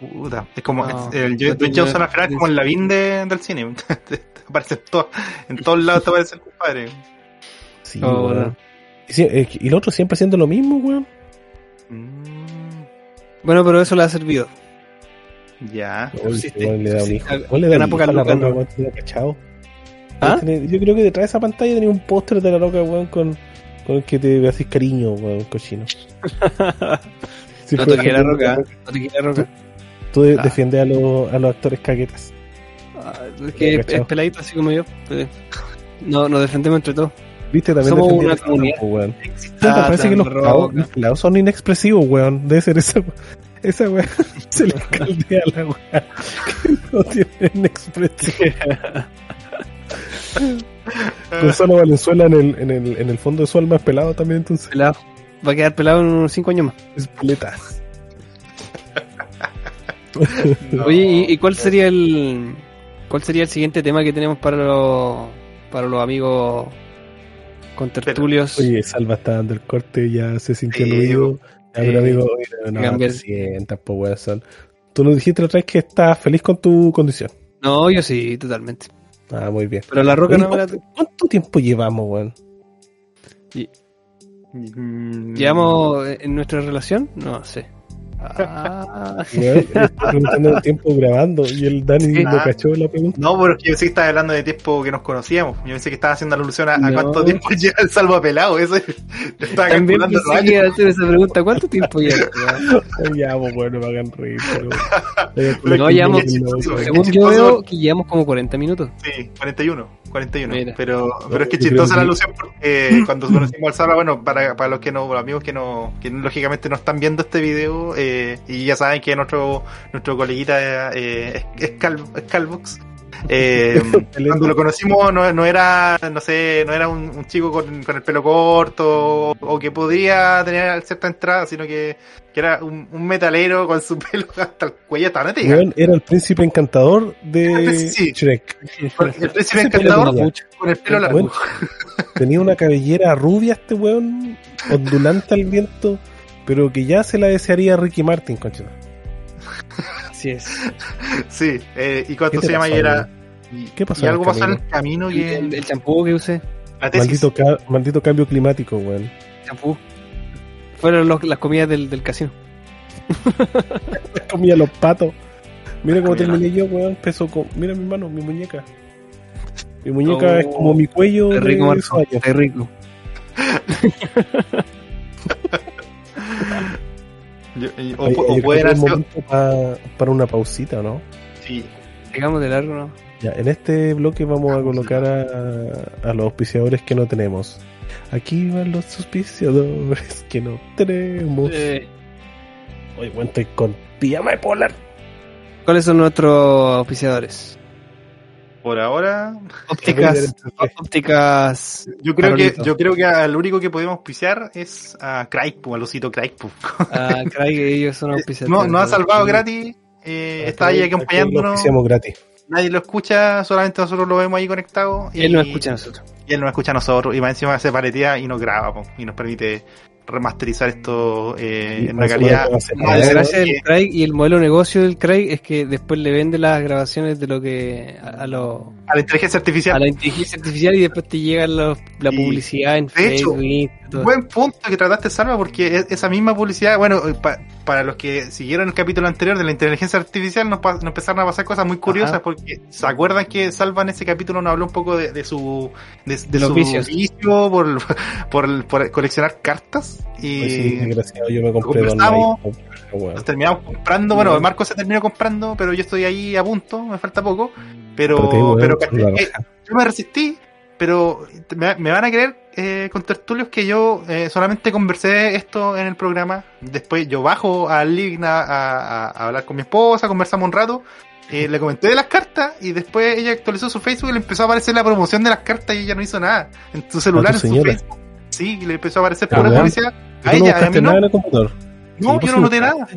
Puta. Es como No, el Dwayne tenía- Johnson al final es como el Lavín de, del cine. aparece en, todo- en todos lados te aparece el compadre. Sí, Oh, weón. Y, eh, y el otro siempre haciendo lo mismo, weón. Mm, Bueno, pero eso le ha servido. ya. Uy, le da un hijo. le da un hijo a la ¿no? weón, cachado. ¿Ah? Tiene- Yo creo que detrás de esa pantalla tenía un póster de la roca, weón, con, con el que te haces cariño, weón, cochino. Si no te la roca, no te quiere la roca. Tú de- Ah. defiendes a los, a los actores caguetas. Ah, Es que es, peladito así como yo. pues, No, nos defendemos entre todos. Viste, también Somos una comunidad. pelados, weón. Ah, parece que los la pelados, roca. los pelados son inexpresivos, weón. Debe ser esa esa weón. Se le caldea la weón. Que no tienen expresión. Gonzalo Valenzuela en el, en, el, en el fondo de su alma es pelado también, entonces. Pelado. Va a quedar pelado en unos 5 años más. Es paletas. No. Oye, ¿y, y cuál sería el cuál sería el siguiente tema que tenemos para los para los amigos con tertulios? Oye, Salva está dando el corte, ya se sintió Sí, pero sí. amigo, no, Cambiar. te sientas, po, Tú nos dijiste la otra vez que estás feliz con tu condición. No, yo sí, totalmente. Ah, muy bien. Pero la roca Oye, no me la... ¿cuánto, cuánto tiempo llevamos, weón? Mm, ¿Llevamos en nuestra relación? No sé. Ah, preguntando el tiempo grabando y el Dani Sí. no Ah. cachó la pregunta. No, pero es que yo que estabas hablando de tiempo que nos conocíamos. Yo pensé que estabas haciendo alusión a, a No. cuánto tiempo lleva el salvo pelado. Eso es- te estaba también calculando los años. a hacer esa pregunta. ¿Cuánto tiempo lleva? Ya, pues bueno, me hagan reír. Pero... Lo No, llevamos, según yo veo que llevamos como 40 minutos. Sí, 41, 41. Mira. Pero, pero es que chistosa la alusión porque cuando conocimos al Salva, bueno, para, para los que no, los amigos que no, que lógicamente no están viendo este video, eh, y ya saben que nuestro, nuestro coleguita eh, es, es, Cal, es Calvox. Eh, cuando lo conocimos no, no era, no sé, no era un, un chico con, con el pelo corto o, o que podía tener cierta entrada, sino que, que era un, un metalero con su pelo hasta el cuello hasta la era el príncipe encantador de Sí. Shrek. El príncipe encantador con el pelo largo. Bueno, tenía una cabellera rubia este weón, ondulante al viento, pero que ya se la desearía Ricky Martin, concha. Así es. Sí, eh, y cuánto ¿Qué te se llama pasó, y era. Y, ¿Qué pasó y algo pasó en el camino Y el, el champú que usé. la tesis. Maldito, ca- maldito cambio climático, weón. Champú. Fueron los- las comidas del, del casino. Comía los patos. Mira cómo terminé yo, weón. Peso con... Mira mi mano, mi muñeca. Mi muñeca Oh, es como mi cuello Qué rico, Marco. Qué rico. O, Oye, o pueden que es haber sido- momento pa- para una pausita, ¿no? Sí. Llegamos de largo, ¿no? Ya, en este bloque vamos a colocar a, a los auspiciadores que no tenemos. Aquí van los auspiciadores que no tenemos. Eh, bueno, estoy con pijama de polar. ¿Cuáles son nuestros auspiciadores? Por ahora, Ópticas. ópticas. yo creo que yo creo que al único que podemos auspiciar es a Craig, al osito Craig. po. Ah, Craig, ellos son auspiciadores. No, no ha salvado gratis. Eh, está ahí lo acompañándonos. auspiciamos gratis. Nadie lo escucha, solamente nosotros lo vemos ahí conectado. Y Él no escucha a nosotros. Y él nos escucha a nosotros. Y más encima hace paletía y nos graba. po, y nos permite remasterizar esto eh, en una más calidad. La decente del Craig y el modelo de negocio del Craig es que después le vende las grabaciones de lo que a, a lo, a la inteligencia artificial. a la inteligencia artificial y después te llega los- la Y, publicidad en de hecho, Facebook y todo. Buen punto que trataste, Salva, porque es- esa misma publicidad, bueno, eh, pa- para los que siguieron el capítulo anterior de la inteligencia artificial, nos, pa- nos empezaron a pasar cosas muy curiosas, Ajá. porque ¿se acuerdan que Salva en ese capítulo nos habló un poco de, de su, de, de los su vicios. vicio por, por, por coleccionar cartas? Y Pues sí, desgraciado, yo me compré dos nos terminamos comprando, bueno, Marco se terminó comprando, pero yo estoy ahí a punto, me falta poco, pero, Pero que yo me resistí, pero me, me van a creer eh, con tertulios que yo eh, solamente conversé esto en el programa. Después yo bajo al living a, a- a hablar con mi esposa, conversamos un rato eh, le comenté de las cartas y después ella actualizó su Facebook y le empezó a aparecer la promoción de las cartas y ella no hizo nada. En su celular, ¿A tu en su? Facebook. Sí, y le empezó a aparecer Ah, pura ¿verdad? publicidad. ¿Tú A no ella, a buscaste mí nada no. en el computador? No, Sí, yo pues no noté nada.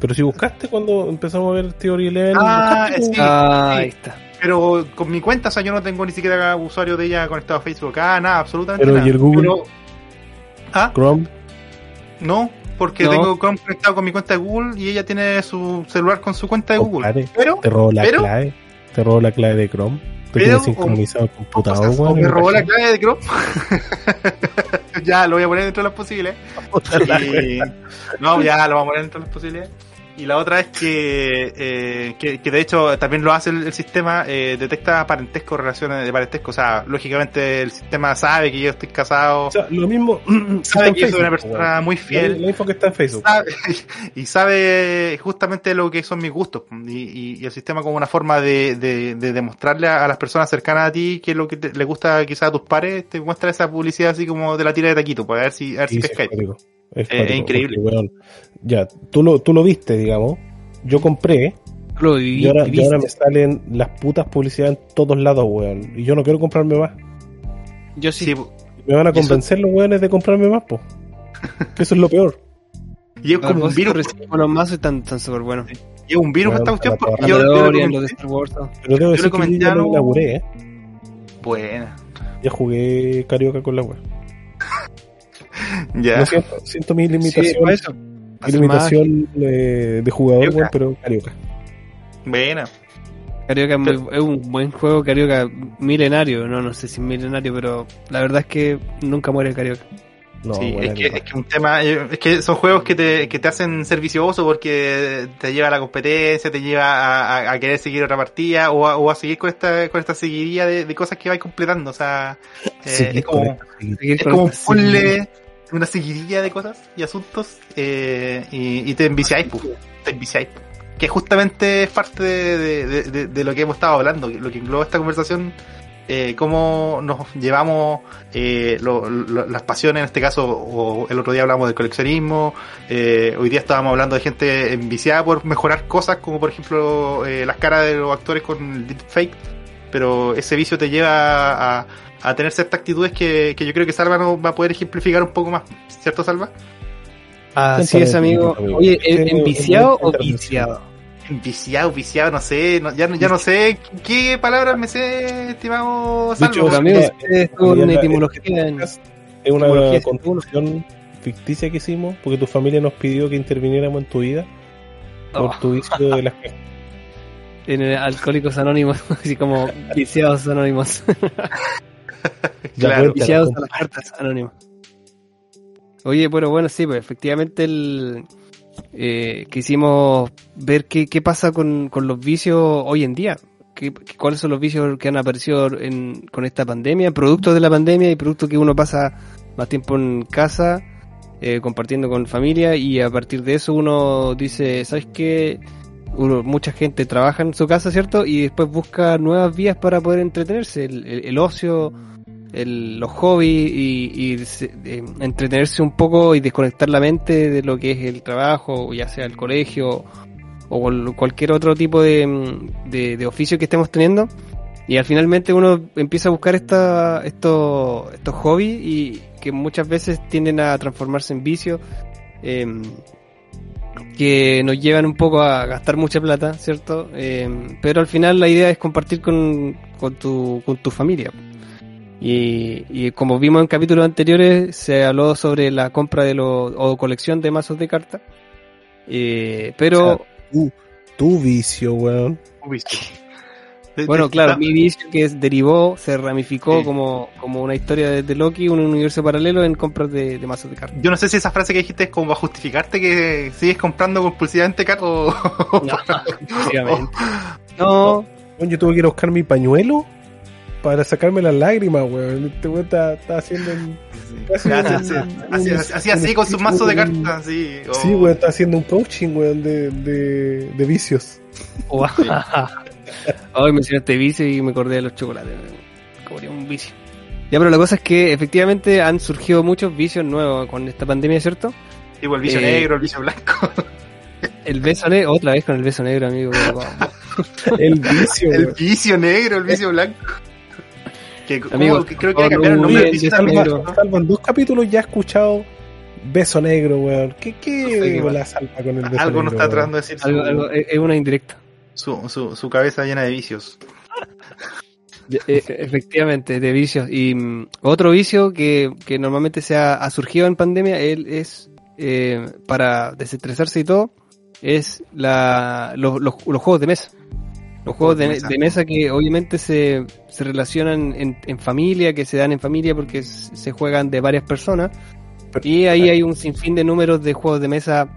Pero si buscaste cuando empezamos a ver Theory Eleven. Ah, buscaste, sí. Ah, sí. ahí está. Pero con mi cuenta, o sea, yo no tengo ni siquiera usuario de ella conectado a Facebook. Ah, nada, absolutamente Pero, nada. ¿y el Google? Pero- ah, Chrome. no, porque No. tengo Chrome conectado con mi cuenta de Google y ella tiene su celular con su cuenta de Google. Compadre, Pero, Te robó la pero- clave. Te robó la clave de Chrome. Tú Pero, tienes o- sincronizado el o, computador, sea, o weón, me robó la clave de Chrome. ya, lo voy a poner dentro de las posibles. Y- no, ya lo vamos a poner dentro de las posibilidades. Y la otra es que, eh, que, que de hecho también lo hace el, el sistema, eh, detecta parentesco, relaciones de parentesco. O sea, lógicamente el sistema sabe que yo estoy casado, O sea, lo mismo. sabe que yo soy una persona muy fiel, la info que está en Facebook. sabe- y sabe justamente lo que son mis gustos. Y, y- y el sistema como una forma de, de, de demostrarle a, las personas cercanas a ti qué es lo que te- le gusta quizás a tus pares, te muestra esa publicidad así como de la tira de taquito, para ver si, a ver si pescáis. Es cuático. Es, increíble. porque, ya, tú lo, tú lo viste, digamos. Yo compré Lo viví, y ahora, y viviste. ahora me salen las putas publicidades en todos lados, weón. Y yo no quiero comprarme más. Yo sí. Sí, Me van a eso- convencer los weones de comprarme más, po. Que eso es lo peor. y es como un virus. Los mazos y están, están súper buenos. Y es un virus Bueno, esta cuestión porque yo, yo. Pero debo le decir que yo comenté algo- inauguré, ¿eh? Buena. Ya jugué carioca con la web. Ya. Lo siento, siento mi Sí, limitación, eso. mi limitación eh, de jugador, Carioca. pero carioca. Buena. Carioca es, muy- es un buen juego, Carioca milenario, no, no sé si milenario, pero la verdad es que nunca muere el Carioca. No, sí, es que, es que un tema, eh, es que son juegos que te, que te hacen ser vicioso porque te lleva a la competencia, te lleva a, a- a querer seguir otra partida o a, o a seguir con esta, con esta seguidilla de, de cosas que vais completando. O sea, eh, es como, es como un puzzle, una seguidilla de cosas y asuntos eh, y, te enviciáis, te enviciáis. Que justamente es parte de, de- lo que hemos estado hablando, lo que engloba esta conversación, eh, cómo nos llevamos eh, las pasiones, en este caso, o el otro día hablamos del coleccionismo, eh, hoy día estábamos hablando de gente enviciada por mejorar cosas, como por ejemplo las caras de los actores con el deepfake, pero ese vicio te lleva a tener ciertas actitudes que, que yo creo que Salva nos va a poder ejemplificar un poco más, ¿cierto Salva? Así es, amigo. Oye, ¿enviciado es o viciado? Viciado, viciado, no sé, no- ya, no- ya no sé qué palabras me sé, estimado en ya la- etimología. Es una Etimología construcción ficticia que hicimos porque tu familia nos pidió que interviniéramos en tu vida por Oh, tu vicio de las en el Alcohólicos Anónimos, así como viciados anónimos. Claro. Viciados a ¿cómo- las cartas anónimas. Oye, pero bueno, sí, pues efectivamente el, eh, quisimos ver qué, qué pasa con, con los vicios hoy en día. ¿Qué, qué- ¿Cuáles son los vicios que han aparecido en, con esta pandemia? Productos de la pandemia y productos que uno pasa más tiempo en casa, eh, compartiendo con familia y a partir de eso uno dice, ¿sabes qué? Uno, mucha gente trabaja en su casa, ¿cierto? Y después busca nuevas vías para poder entretenerse. El, el- ocio, el- los hobbies y, eh, entretenerse un poco y desconectar la mente de lo que es el trabajo, ya sea el colegio o cual- cualquier otro tipo de, mm, de oficio que estemos teniendo. Y al finalmente uno empieza a buscar esta, estos, estos hobbies y que muchas veces tienden a transformarse en vicios. em, que nos llevan un poco a gastar mucha plata, ¿cierto? Em, pero al final la idea es compartir con, con, tu, con tu familia. Y, y como vimos en capítulos anteriores, se habló sobre la compra de los, o colección de mazos de cartas. Eh, pero, Tu, tu vicio, weón. Vicio. Bueno, claro, mi vicio que es- derivó, se ramificó Sí. como, como una historia de, de Loki, un universo paralelo en compras de, de mazos de cartas. Yo no sé si esa frase que dijiste es como para justificarte que sigues comprando compulsivamente cartas o... No. No, Yo tuve que ir a buscar mi pañuelo para sacarme las lágrimas, weón. Este weón está, está haciendo un. Así, así, así, así, así, así con sus mazos de cartas, sí. o- Sí, weón, está haciendo un coaching, weón, de, de, de vicios. Hoy mencionaste vicio y me acordé de los chocolates. Como era un vicio. Ya, pero la cosa es que efectivamente han surgido muchos vicios nuevos con esta pandemia, ¿cierto? Tipo el vicio Eh, negro, el vicio blanco. El beso negro, otra vez con el beso negro, amigo. El vicio, El vicio negro, el vicio blanco. Que, como Amigos, que creo que por le cambiaron el nombre del de vicio negro. ¿no? Salvo en dos capítulos ya he escuchado beso negro, weón. ¿Qué, No sé qué la salva con el beso Algo negro, está weón? tratando de decir Algo, algo- es una indirecta. Su, su, su cabeza llena de vicios. Eh, efectivamente, de vicios. Y mm, otro vicio que, que normalmente se ha, ha surgido en pandemia él es eh, para desestresarse y todo, es la, los, los- los juegos de mesa. Los juegos de, de mesa que obviamente se, se relacionan en, en familia, que se dan en familia porque se juegan de varias personas. Y ahí hay un sinfín de números de juegos de mesa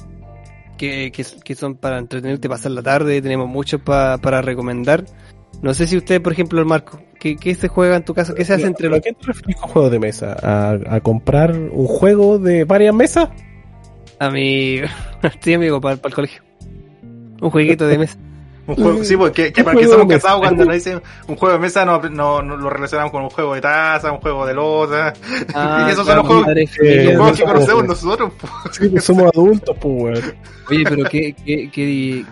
que, que, que son para entretenerte, pasar la tarde. Tenemos muchos pa- para recomendar. No sé si usted, por ejemplo, el Marco, ¿qué, qué se juega en tu casa? ¿Qué se hace entre ¿A los... qué te refieres con juegos de mesa? ¿A, a comprar un juego de varias mesas? Amigo, sí, amigo, para, el colegio. Un jueguito de mesa. Un juego, sí, porque que Un para que somos de mesa. casados cuando nos dicen un juego de mesa no, no, no lo relacionamos con un juego de taza, un juego de losa. Ah, Esos son los juegos- Los que no, conocemos no. nosotros. po. Sí, pues somos adultos, pues. Oye, pero ¿qué, qué, qué, di-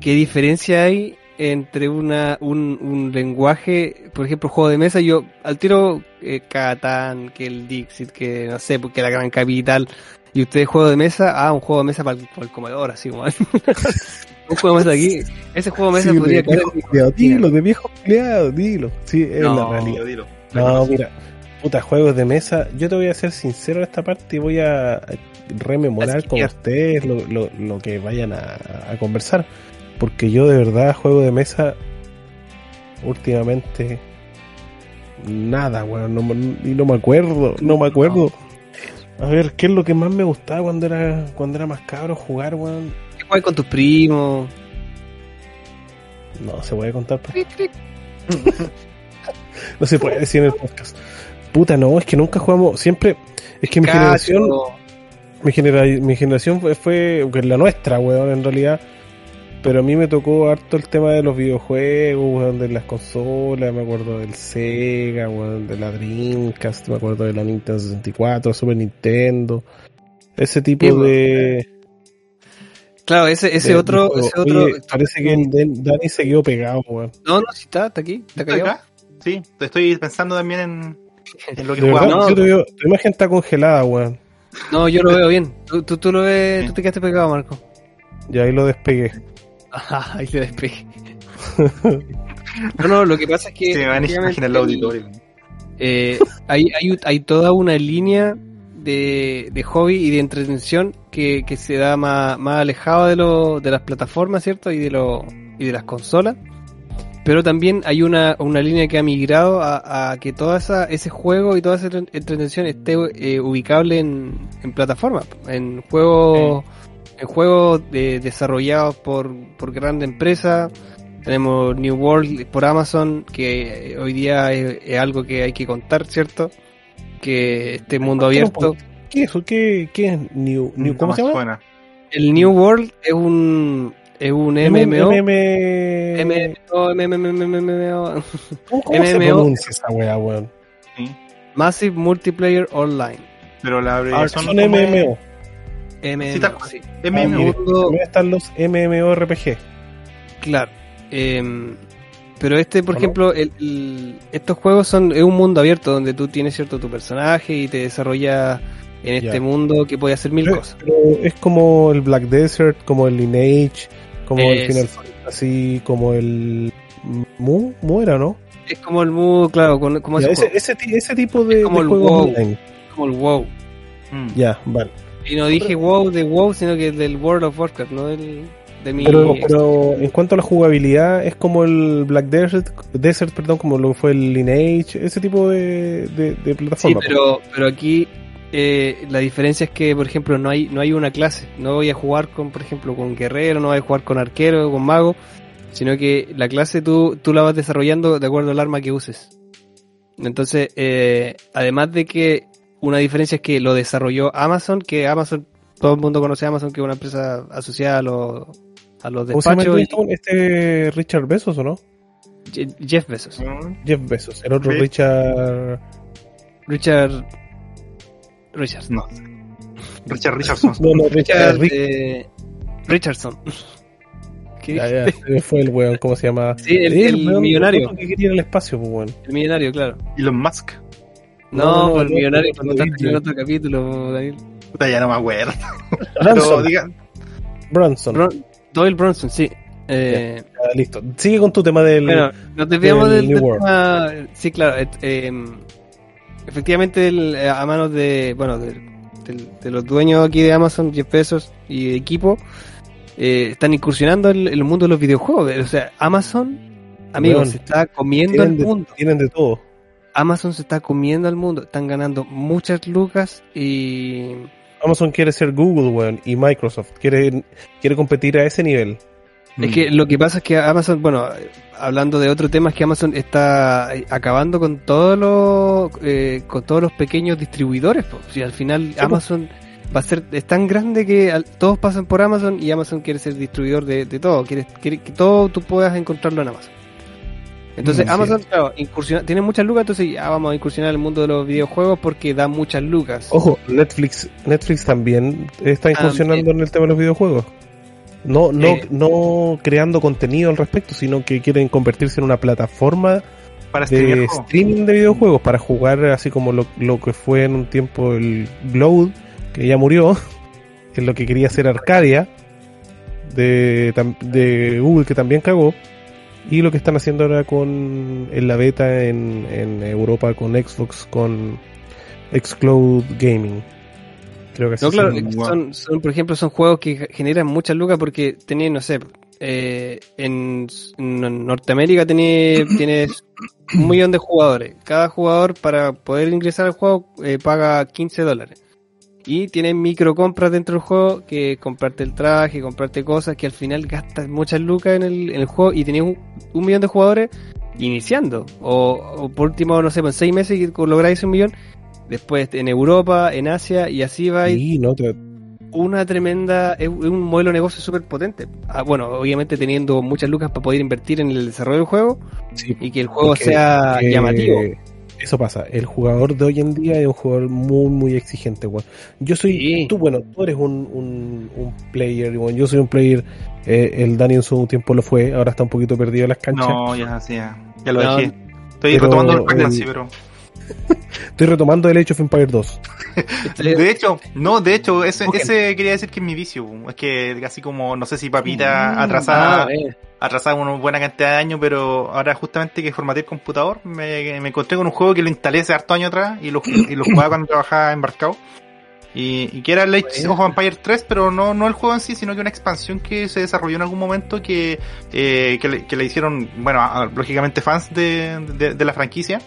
qué diferencia hay entre una, un, un lenguaje, por ejemplo, juego de mesa? Yo al tiro eh, Catán, que el Dixit, que no sé, porque la Gran Capital. Y ustedes juego de mesa, ah, un juego de mesa para el, para el comedor, así como. un juego de mesa aquí. Ese juego de mesa Sí, podría cocina. dilo, de viejo culiado, dilo. Sí, es No, la realidad. Dilo, dilo. No, mira, puta, juegos de mesa. Yo te voy a ser sincero en esta parte y voy a rememorar con ustedes lo, lo, lo que vayan a, a conversar. Porque yo de verdad, juego de mesa, últimamente, nada, weón. No, me- y no me acuerdo, no me acuerdo. A ver, ¿qué es lo que más me gustaba cuando era cuando era más cabro jugar, weón? ¿Qué juegas con tus primos? No se puede contar. pues. No se puede decir en el podcast. Puta, no, es que nunca jugamos. Siempre. Es que mi Cacho. generación. Mi, genera, mi generación fue, fue. que es la nuestra, weón, en realidad. Pero a mí me tocó harto el tema de los videojuegos, weón, de las consolas. Me acuerdo del Sega, weón, de la Dreamcast. Me acuerdo de la Nintendo 64, Super Nintendo. Ese tipo Sí, pues. de. Claro, ese, ese de- otro, ese otro. Oye, parece que el Dan- Dani se quedó pegado, weón. No, no, si está, está aquí, está ¿Estoy callado. acá? Sí, te estoy pensando también en, en lo que jugamos. No. yo te veo- tu imagen está congelada, weón. No, yo lo veo bien. Tú, tú, tú lo ves, Sí. tú te quedaste pegado, Marco. Y ahí lo despegué. Ajá, ahí se despegue. no, no, lo que pasa es que. Se me van a imaginar el auditorio. eh, hay, hay, hay toda una línea de, de hobby y de entretención que, que se da más, más alejado de, lo, de las plataformas, ¿cierto? Y de, lo, y de las consolas. Pero también hay una, una línea que ha migrado a, a que todo esa, ese juego y toda esa entre- entretención esté eh, ubicable en, en plataformas, en juegos, en juegos de- desarrollados por, por grandes empresas. Tenemos New World por Amazon, que eh, hoy día es, es algo que hay que contar, ¿cierto? Que este mundo abierto. ¿Qué es eso? ¿Qué, qué es New, New ¿Cómo se llama? suena. El New World es un, es un MMO. MM... MMO, MMO, ¿Cómo, se MMO? pronuncia esa weá, weón? Massive Multiplayer Online. Pero la Ah, abreviación son MMO. MMO, Sí. MMO. están los MMORPG. Claro. Em, pero este, por ejemplo, el- el- estos juegos son es un mundo abierto donde tú tienes cierto tu personaje y te desarrollas en este Ya. mundo que puede hacer mil Pero, cosas. pero es como el Black Desert, como el Lineage, como el Es- Final Fantasy, como el Mu, Mu era, ¿no? Es como el mundo, claro, con- como Ya, ese, ese, ese, ti- ese tipo de, Es como de el WoW. como el WoW. Mm. Ya, vale. Y no dije WoW de WoW, sino que del World of Warcraft, no del, de mi... Pero, pero en cuanto a la jugabilidad, es como el Black Desert, Desert perdón, como lo fue el Lineage, ese tipo de, de, de Sí, plataforma. pero, pero aquí eh, la diferencia es que, por ejemplo, no hay no hay una clase. No voy a jugar con, por ejemplo, con guerrero, no voy a jugar con arquero, con mago, sino que la clase tú, tú la vas desarrollando de acuerdo al arma que uses. Entonces, eh, además de que una diferencia es que lo desarrolló Amazon, que Amazon, todo el mundo conoce a Amazon, que es una empresa asociada a los, a los ¿Cómo se llama despachos, este Richard Bezos o no? Je- Jeff Bezos. Mm. Jeff Bezos, el otro Sí. Richard. Richard... Richard. No. Richard Richardson. No, no, Richard. Eh, Richardson. ¿Qué Ya, ya, fue el weón, ¿cómo se llama? Sí, el- el weón millonario. que quería al espacio, pues weón. El millonario, claro. Elon Musk. No, No, no, por el no, millonario, no, por no, contaste no, en no. otro capítulo, Daniel. Puta, ya no me acuerdo. Pero digan, Branson. Bron- Doyle Bronson, sí. Eh, Ya, listo. Sigue con tu tema del. bueno, nos desviamos del del, del tema. Sí, claro. et- eh, efectivamente, el- eh, a manos de, bueno, de, los dueños aquí de Amazon, Jeff Bezos y equipo, eh, están incursionando en, en el mundo de los videojuegos. O sea, Amazon, amigos, se está comiendo de, mundo. tienen de todo. Amazon se está comiendo al mundo. Están ganando muchas lucas y Amazon quiere ser Google, weón, y Microsoft quiere, quiere competir a ese nivel. Es que lo que pasa es que Amazon, bueno, hablando de otro tema, es que Amazon está eh, acabando con todos los eh, con todos los pequeños distribuidores. po. Si al final. Amazon va a ser es tan grande que al- todos pasan por Amazon y Amazon quiere ser distribuidor de, de todo, quiere, quiere que todo tú puedas encontrarlo en Amazon. Entonces Mm, sí. Amazon, claro, incursiona, tiene muchas lucas, entonces ya vamos a incursionar en el mundo de los videojuegos porque da muchas lucas. Ojo, Netflix, Netflix también está incursionando en el tema de los videojuegos. No, no, Sí. no creando contenido al respecto, sino que quieren convertirse en una plataforma para de streaming de videojuegos para jugar así como lo, lo que fue en un tiempo el Glow, que ya murió, que es lo que quería hacer Arcadia de, de Google que también cagó y lo que están haciendo ahora con en la beta en, en Europa con Xbox con Xcloud Gaming creo que así No, claro, son, son, por ejemplo, son juegos que generan muchas lucas porque tenías, no sé, eh, en, en Norteamérica tenés, tienes un millón de jugadores. Cada jugador para poder ingresar al juego eh, paga 15 dólares. Y tienes micro compras dentro del juego que comprarte el traje, comprarte cosas que al final gastas muchas lucas en el, en el juego y tenías un, un millón de jugadores iniciando. O, o por último, no sé, en seis meses que lográis un millón. Después en Europa, en Asia y así va Sí, no, te- una tremenda, es un modelo de negocio súper potente. Ah, bueno, obviamente teniendo muchas lucas para poder invertir en el desarrollo del juego sí, y que el juego porque- sea que llamativo. Eso pasa, el jugador de hoy en día es un jugador muy, muy exigente, weón. Yo soy, Sí. tú, bueno, tú eres un, un, un player, weón. Yo soy un player, eh, el Dani en su tiempo lo fue, ahora está un poquito perdido en las canchas. No, ya, sí, ya, ya lo No, dejé. Estoy pero retomando el el- pregnancy, pero. Estoy retomando el Age of Empire 2. De hecho, no, de hecho, ese, ese quería decir que es mi vicio. Es que así como, no sé si papita Mm, atrasada, ah, atrasada una buena cantidad de años, pero ahora justamente que formateé el computador, me, me encontré con un juego que lo instalé hace harto años atrás y lo, y lo jugaba cuando trabajaba embarcado. Y, y que era el Age of Empire 3, pero no, no el juego en sí, sino que una expansión que se desarrolló en algún momento que, eh, que, le, que le hicieron, bueno, a- lógicamente fans de, de, de la franquicia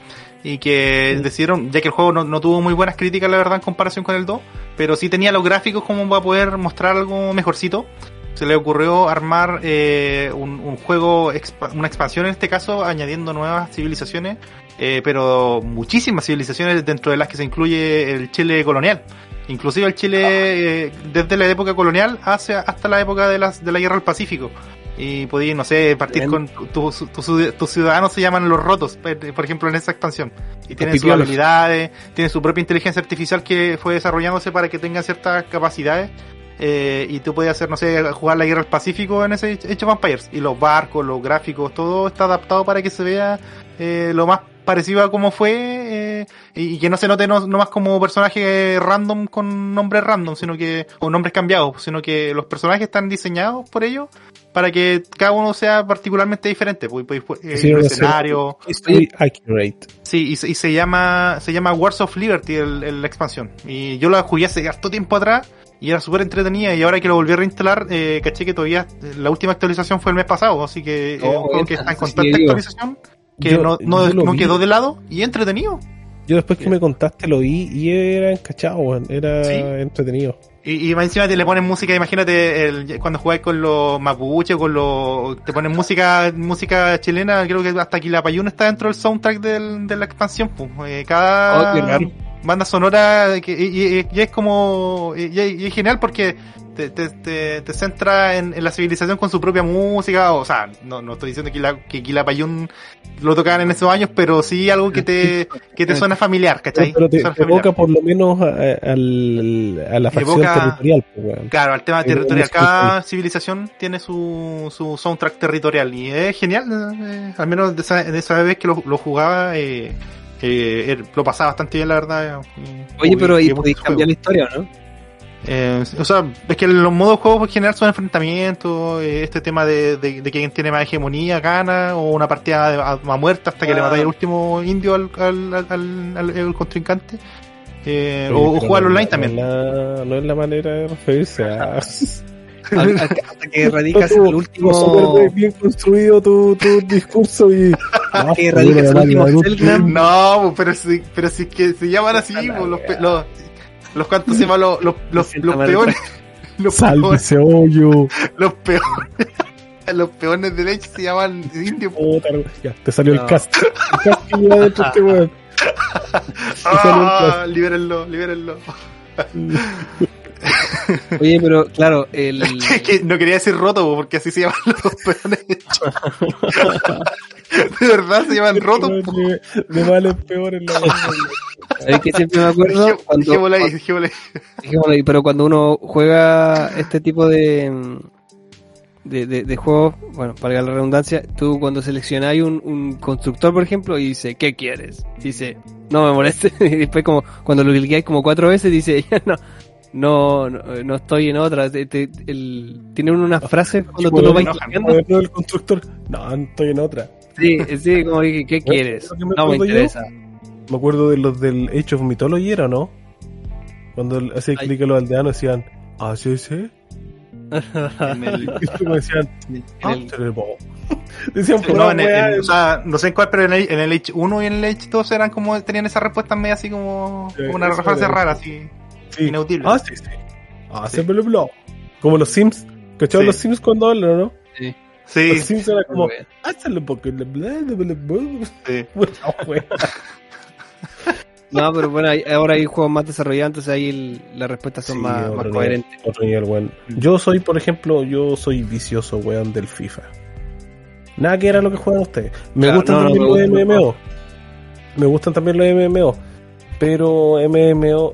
y que decidieron, ya que el juego no, no tuvo muy buenas críticas, la verdad, en comparación con el 2, pero sí tenía los gráficos como para poder mostrar algo mejorcito. Se le ocurrió armar eh, un, un juego, una expansión en este caso, añadiendo nuevas civilizaciones, eh, pero muchísimas civilizaciones dentro de las que se incluye el Chile colonial. Inclusive el Chile eh, desde la época colonial hacia, hasta la época de, las, de la guerra del Pacífico. Y podías, no sé, partir con tus tu, tu- tus ciudadanos se llaman los rotos, por por ejemplo, en esa expansión. Y tienen sus habilidades, tienen su propia inteligencia artificial que fue desarrollándose para que tengan ciertas capacidades. Eh, y tú podías hacer, no sé, jugar la guerra del Pacífico en ese Age of Empires. Y los barcos, los gráficos, todo está adaptado para que se vea eh, lo más parecido a como fue eh, y, y que no se note no, no más como personaje random con nombres random, sino que, o nombres cambiados, sino que los personajes están diseñados por ellos para que cada uno sea particularmente diferente. Pues, pues, pues, eh, Quisieron el escenario, accurate. Sí, y se, y se llama se llama Wars of Liberty el, el- la expansión. Y yo la jugué hace harto tiempo atrás y era súper entretenida y ahora que lo volví a reinstalar, eh, caché que todavía eh, la última actualización fue el mes pasado, así que es Oh, un juego que está en sí, constante digo. Que Yo- no, quedó de lado y entretenido. Yo después que me contaste lo vi y era encachado, weón. Era Sí. entretenido. Y, y más encima te le ponen música, imagínate el, cuando jugáis con los mapuches, con los, te ponen música, música chilena, creo que hasta aquí la Payún está dentro del soundtrack del, de la expansión, pues, eh, cada, Oh. Banda sonora que, y, y- y es como, y, y es genial porque te, te, te, te centra en, en la civilización con su propia música, o sea, no, no estoy diciendo que la, que Kila Payún lo tocaban en esos años, pero sí algo que te, que te suena familiar, ¿cachai? Pero te, familiar. evoca por lo menos a, a- al- a la facción Evoca- territorial, pues. Claro, al tema Eh, territorial. Cada civilización tiene su, su soundtrack territorial y es genial. eh, al menos de esa, de esa vez que lo, lo jugaba, eh, eh, lo pasaba bastante bien, la verdad. eh, Oye, jugué- pero ahí podéis cambiar la historia, ¿o ¿no? Eh, o sea, es que los modos de juego en general son enfrentamientos, eh, este tema de, de, de quien tiene más hegemonía gana, o una partida de- a, a muerte hasta que le Ah. matáis el último indio al, al, al, al- al- al contrincante. Eh, o, o jugar online no también. la- no es la manera de referirse a... Al- hasta que radicas Estuvo- el último. bien construido tu, tu discurso y... No, que pues, radicas el último. No, pero si, pero si que se llaman así, los, wea. los, los cuantos se llaman los, los, los, los peones, los Salve peones, ese hoyo. los peones, los peones de leche se llaman indios. Puta, ya, te salió No. el cast. El cast que lleva dentro este weón. Ah, libérenlo, libérenlo. Oye, pero claro, el. Es que no quería decir roto, porque así se llaman los peones. De verdad se llaman rotos. De, de mal peor en la vida. Es que siempre me acuerdo Dejé- cuando, Dejémoslo ahí, dejémoslo ahí. Dejémoslo ahí, pero cuando uno juega este tipo de, de, de, de juegos, bueno, para la redundancia, tú cuando seleccionáis un, un constructor, por ejemplo, y dice, ¿qué quieres? Dice, no me moleste. Y después, como cuando lo cliqueáis como cuatro veces, dice, ya no. No, no, no estoy en otra. Te- te- el- tiene uno unas frases cuando tú lo vas no, el constructor. No, estoy en otra. Sí, sí, como dije, ¿qué quieres? que me No me acuerdo yo? interesa. Me acuerdo de los del Age of Mythology, ¿era no? Cuando hacía clic a los aldeanos decían, ¿ah, sí, sí? En el- decían, En ah, el- tenemos. Decían, Sí, no, en el- en- o sea, no sé en cuál, pero en el, en el Age 1 y en el Age 2 eran como, tenían esas respuestas medio así como, Sí, como una frase rara, así, sí. inaudible. Ah, sí, sí. Ah, Sí. lo habló. Como los Sims. ¿Cacharon Sí. los Sims cuando hablan, o no? Sí. Sí, Los Sims era como, hazle porque le bla, bla, bla, bla". sí. No, pero bueno, hay- ahora hay juegos más desarrollados, entonces ahí el- las respuestas son Sí, más, otro más nivel, coherentes. Otro nivel, weón. Yo soy, por ejemplo, yo soy vicioso, weón, del FIFA. Nada que era lo que juegan ustedes. Me Claro, gustan no, no, también me los gustan los MMO. Me gustan también los MMO. Pero MMO.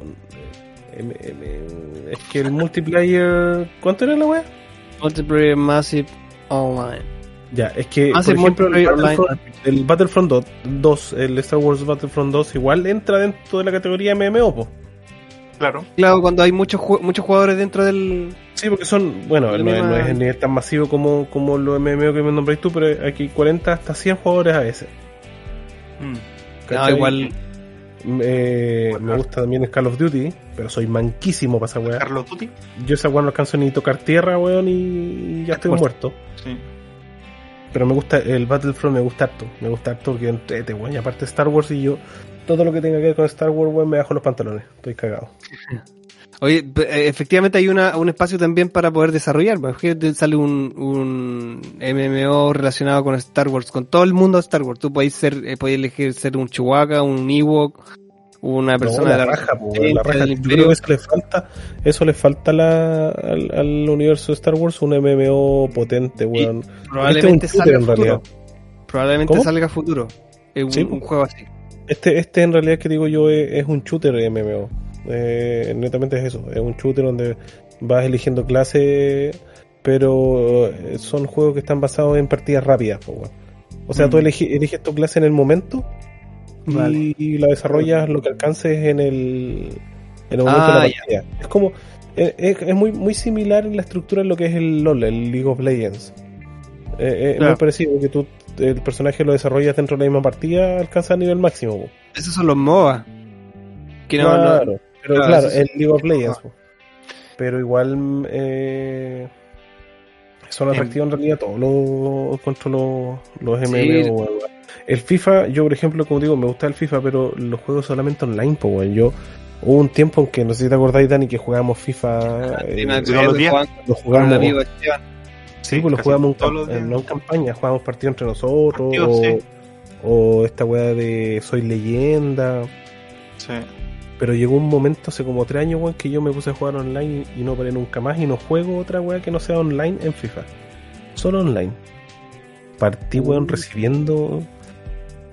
M- M- es que el multiplayer. ¿Cuánto era la wea? Multiplayer Massive Online. Ya, es que. Massive por ejemplo, el. Battlefront, el Battlefront 2, 2, el Star Wars Battlefront 2, igual entra dentro de la categoría MMO, po. Claro. Claro, cuando hay muchos muchos jugadores dentro del. Sí, porque son, bueno, no, es- no misma- es el nivel tan masivo como, como los MMO que me nombráis tú, pero aquí 40 hasta 100 jugadores a veces. Mm. Igual. Eh, me gusta también Call of Duty, pero soy manquísimo para esa weá. Carlos Tutti. Yo esa weá no alcanzo ni tocar tierra, weón, y ya estoy muerto. Sí. Pero me gusta, el Battlefront me gusta harto, me gusta harto porque entrete, weón, y aparte Star Wars y yo, todo lo que tenga que ver con Star Wars, weón, me bajo los pantalones, estoy cagado. Oye, eh, efectivamente hay una, un espacio también para poder desarrollar. pues, Imagínate, sale un, un MMO relacionado con Star Wars, con todo el mundo de Star Wars. Tú podés ser, eh, podés elegir ser un Chewbacca, un Ewok, una persona No, de la raja, po, la raja. Yo creo que eso le falta, eso le falta la- al, al universo de Star Wars, un MMO potente, weón. Probablemente Este es salga futuro. realidad. Probablemente ¿Cómo? salga futuro. Un, Sí. un juego así. Este, este en realidad que digo yo es, es un shooter MMO. Eh, netamente es eso, es un shooter donde vas eligiendo clases, pero eh, son juegos que están basados en partidas rápidas. po. O sea, Mm. tú elegi- eliges tu clase en el momento y, Vale. y la desarrollas lo que alcances en el, en el momento Ah, de la ya. partida. Es como, es, es- muy, muy similar en la estructura a lo que es el LOL, el League of Legends. Eh, eh, Es muy parecido, que tú el personaje lo desarrollas dentro de la misma partida, alcanza el nivel máximo. po. Esos son los MOBA. Que no, claro, no- pero claro, claro, eso sí. el League of Legends. Pero igual eh, son Em. atractivos en realidad todos los contra los, los Sí. MMO. weón. El FIFA, yo por ejemplo, como digo, me gusta el FIFA, pero los juegos solamente online, pues weón. Yo hubo un tiempo en que, no sé si te acordáis, Dani, que jugábamos FIFA, eh, Sí, me todos los acuerdo días. Lo jugábamos, amigo Esteban. sí, pues lo casi jugábamos en no en campaña, jugábamos partidos entre nosotros, Partidos, o, sí. o esta weá de Soy Leyenda. Sí. Pero llegó un momento hace como tres años, weón, que yo me puse a jugar online y, no paré nunca más y no juego otra weá que no sea online en FIFA. Solo online. Partí, weón, recibiendo,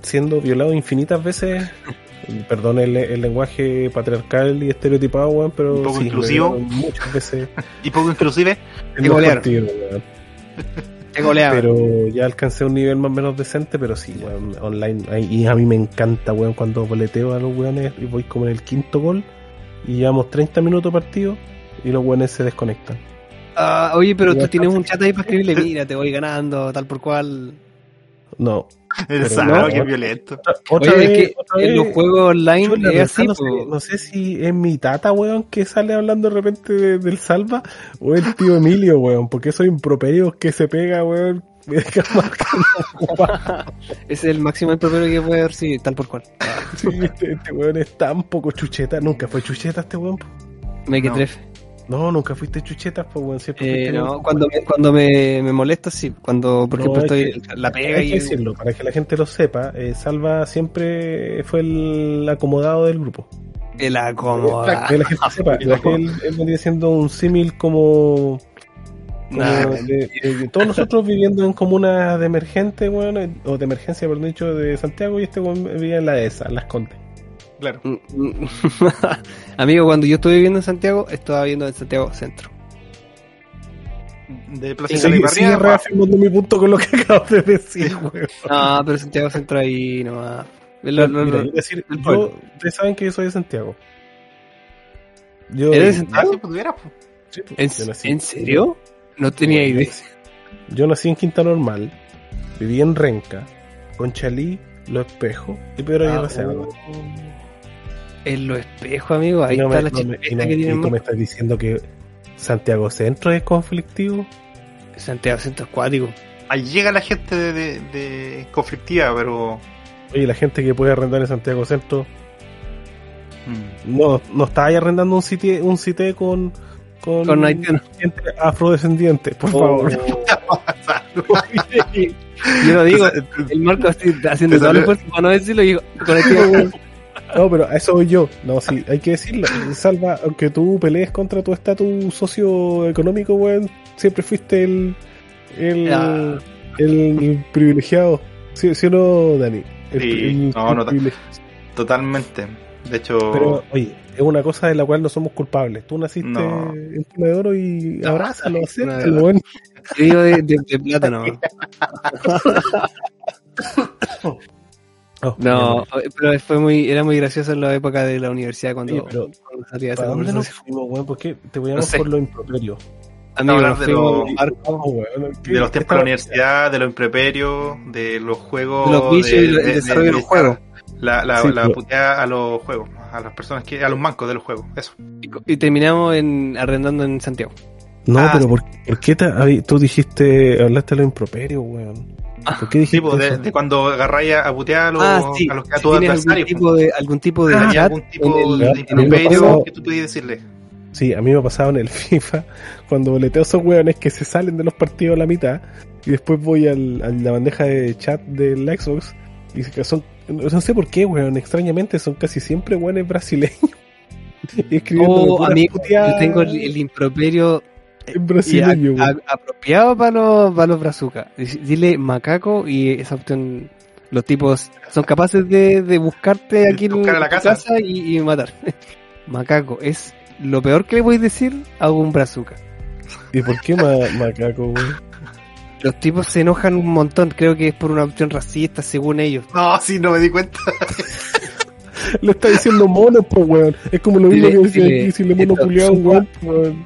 siendo violado infinitas veces. Perdón el, el lenguaje patriarcal y estereotipado, weón, pero Un poco sí, inclusivo. muchas veces Y poco inclusive. en Te. Pero ya alcancé un nivel más o menos decente, pero sí, weón, online. Y a mí me encanta, weón, cuando boleteo a los weones y voy como en el quinto gol y llevamos 30 minutos partido y los weones se desconectan. Ah, oye, pero tú Igual tienes un chat ahí para escribirle, mira, te voy ganando, tal por cual. No. Pero Saro, no. qué violento. Otra Oye, vez- es que otra en vez- los juegos online Chuta, es así, no, sé, po. no sé si es mi tata, weón, que sale hablando de repente de- del salva o el tío Emilio, weón, porque soy improperios que se pega, weón. me deja marcando. es el máximo impropio que puede haber, sí, tal por cual. Sí, este, este weón es tan poco chucheta. Nunca fue chucheta este weón. Me que No. trefe. No, nunca fuiste chucheta, pues weón. Siempre Eh, no, cuando me, cuando me, me molesta, sí. Cuando, por No, ejemplo, estoy que- la pega Hay y. que decirlo, para que la gente lo sepa, eh, Salva siempre fue el acomodado del grupo. El acomoda. Para que la gente sepa, él, él vendría siendo un símil como, Nah, de- de- todos nosotros viviendo en comunas de emergente, weón, eh, o de emergencia, perdón dicho, de Santiago, y este vivía en la ESA, en Las Condes. Claro. Amigo, cuando yo estuve viviendo en Santiago, estaba viviendo en Santiago Centro. De Y Plaza sigue, de sigue reafirmando mi punto con lo que acabas de decir, weón. No, pero Santiago Centro ahí nomás. Lo- lo- Mira, lo- decir, yo, ustedes saben que yo soy de Santiago. Yo, ¿Eres de Santiago? sí, pues. Sí, pues, ¿En, yo nací- ¿En serio? No tenía idea. Yo nací en Quinta Normal, viví en Renca, Conchalí, Los Espejos y Pedro Ah, Aguirre oh. En los espejos, amigo, ahí no está me- la no me- no- que tienen tú me estás diciendo que Santiago Centro es conflictivo. Santiago Centro Acuático. Ahí llega la gente de, de- de conflictiva, pero. Oye, la gente que puede arrendar en Santiago Centro, mm, no, no está ahí arrendando un sitio un sitio con, con, Con gente afrodescendiente, por Oh. favor. Yo lo digo, el Marco así, haciendo todo el esfuerzo para no decirlo, y digo, con haitiano. No, pero a eso voy yo. No, sí, hay que decirlo. Salva, aunque tú pelees contra tu estatus socioeconómico, weón, siempre fuiste el, el, Ah. el, privilegiado. ¿Sí, sí o no, Dani? El, Sí, no, no. Totalmente. De hecho, Pero, oye, es una cosa de la cual no somos culpables. Tú naciste No. en cuna de oro y No, abrázalo, acéptalo. Yo digo de, de, de plátano. Oh, No, pero fue muy, era muy gracioso en la época de la universidad cuando, Oye, pero, cuando salía esa ¿Para dónde nos fuimos, weón? ¿Por qué te voy a No sé. por lo improperio? Amigo, hablar de fuimos lo- con Marco, Oh, weón, ¿qué- de los tiempos de la universidad, de los improperios, de los juegos. de los vicios y el desarrollo de los juegos. La, la, Sí, la pero- puteada a los juegos, a las personas que, a los mancos de los juegos, eso. Y, y terminamos en, arrendando en Santiago. No, Ah, pero sí. ¿por, por qué te, tú dijiste, hablaste de lo improperio, weón? ¿Por qué dijiste Tipo, pues, de, de cuando agarráis a, a putear a los, ah, sí. a los a si tus tienes algún tipo de, algún tipo de pues. chat algún tipo en el- de pasado. que tú podías decirle. Sí, a mí me ha pasado en el FIFA, cuando boleteo a esos weones que se salen de los partidos a la mitad, y después voy al, a la bandeja de chat del Xbox, y que son, no sé por qué, weón, extrañamente son casi siempre weones brasileños. Y escribiendo Oh, amigo, yo tengo el, el improperio en brasileño, a- apropiado para los, para los brazucas. Dile macaco y esa opción, los tipos son capaces de, de buscarte aquí en la casa. y, y matar. macaco es lo peor que le voy a decir a un brazuca. ¿Y por qué ma- macaco, weón? Los tipos se enojan un montón, creo que es por una opción racista según ellos. No, sí, no me di cuenta. Lo está diciendo mono, pues, weón. Es como lo mismo Dile- que decía aquí, si le mono culiado a un weón, weón.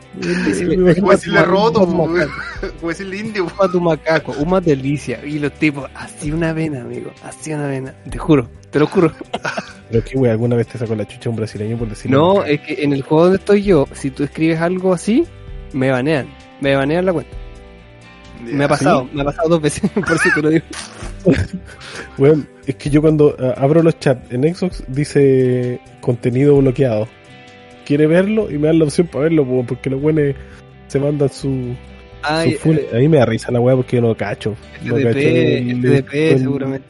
Como decirle roto, po, macaco. como decirle indio. po. a tu macaco, una delicia. Y los tipos, así una vena, amigo, así una vena. Te juro, te lo juro. Pero que, weón, alguna vez te sacó la chucha un brasileño por decirle No, es que en el juego donde estoy yo, si tú escribes algo así, me banean. Me banean la cuenta. Me ha pasado, me ha pasado dos veces, por eso te lo digo. Weón, es que yo cuando ah, abro los chats en Xbox dice contenido bloqueado. Quiere verlo y me dan la opción para verlo, porque los weones se mandan su, Ay, su full- eh, A mí me da risa la weá porque yo no cacho. No cacho el- FTP el- seguramente.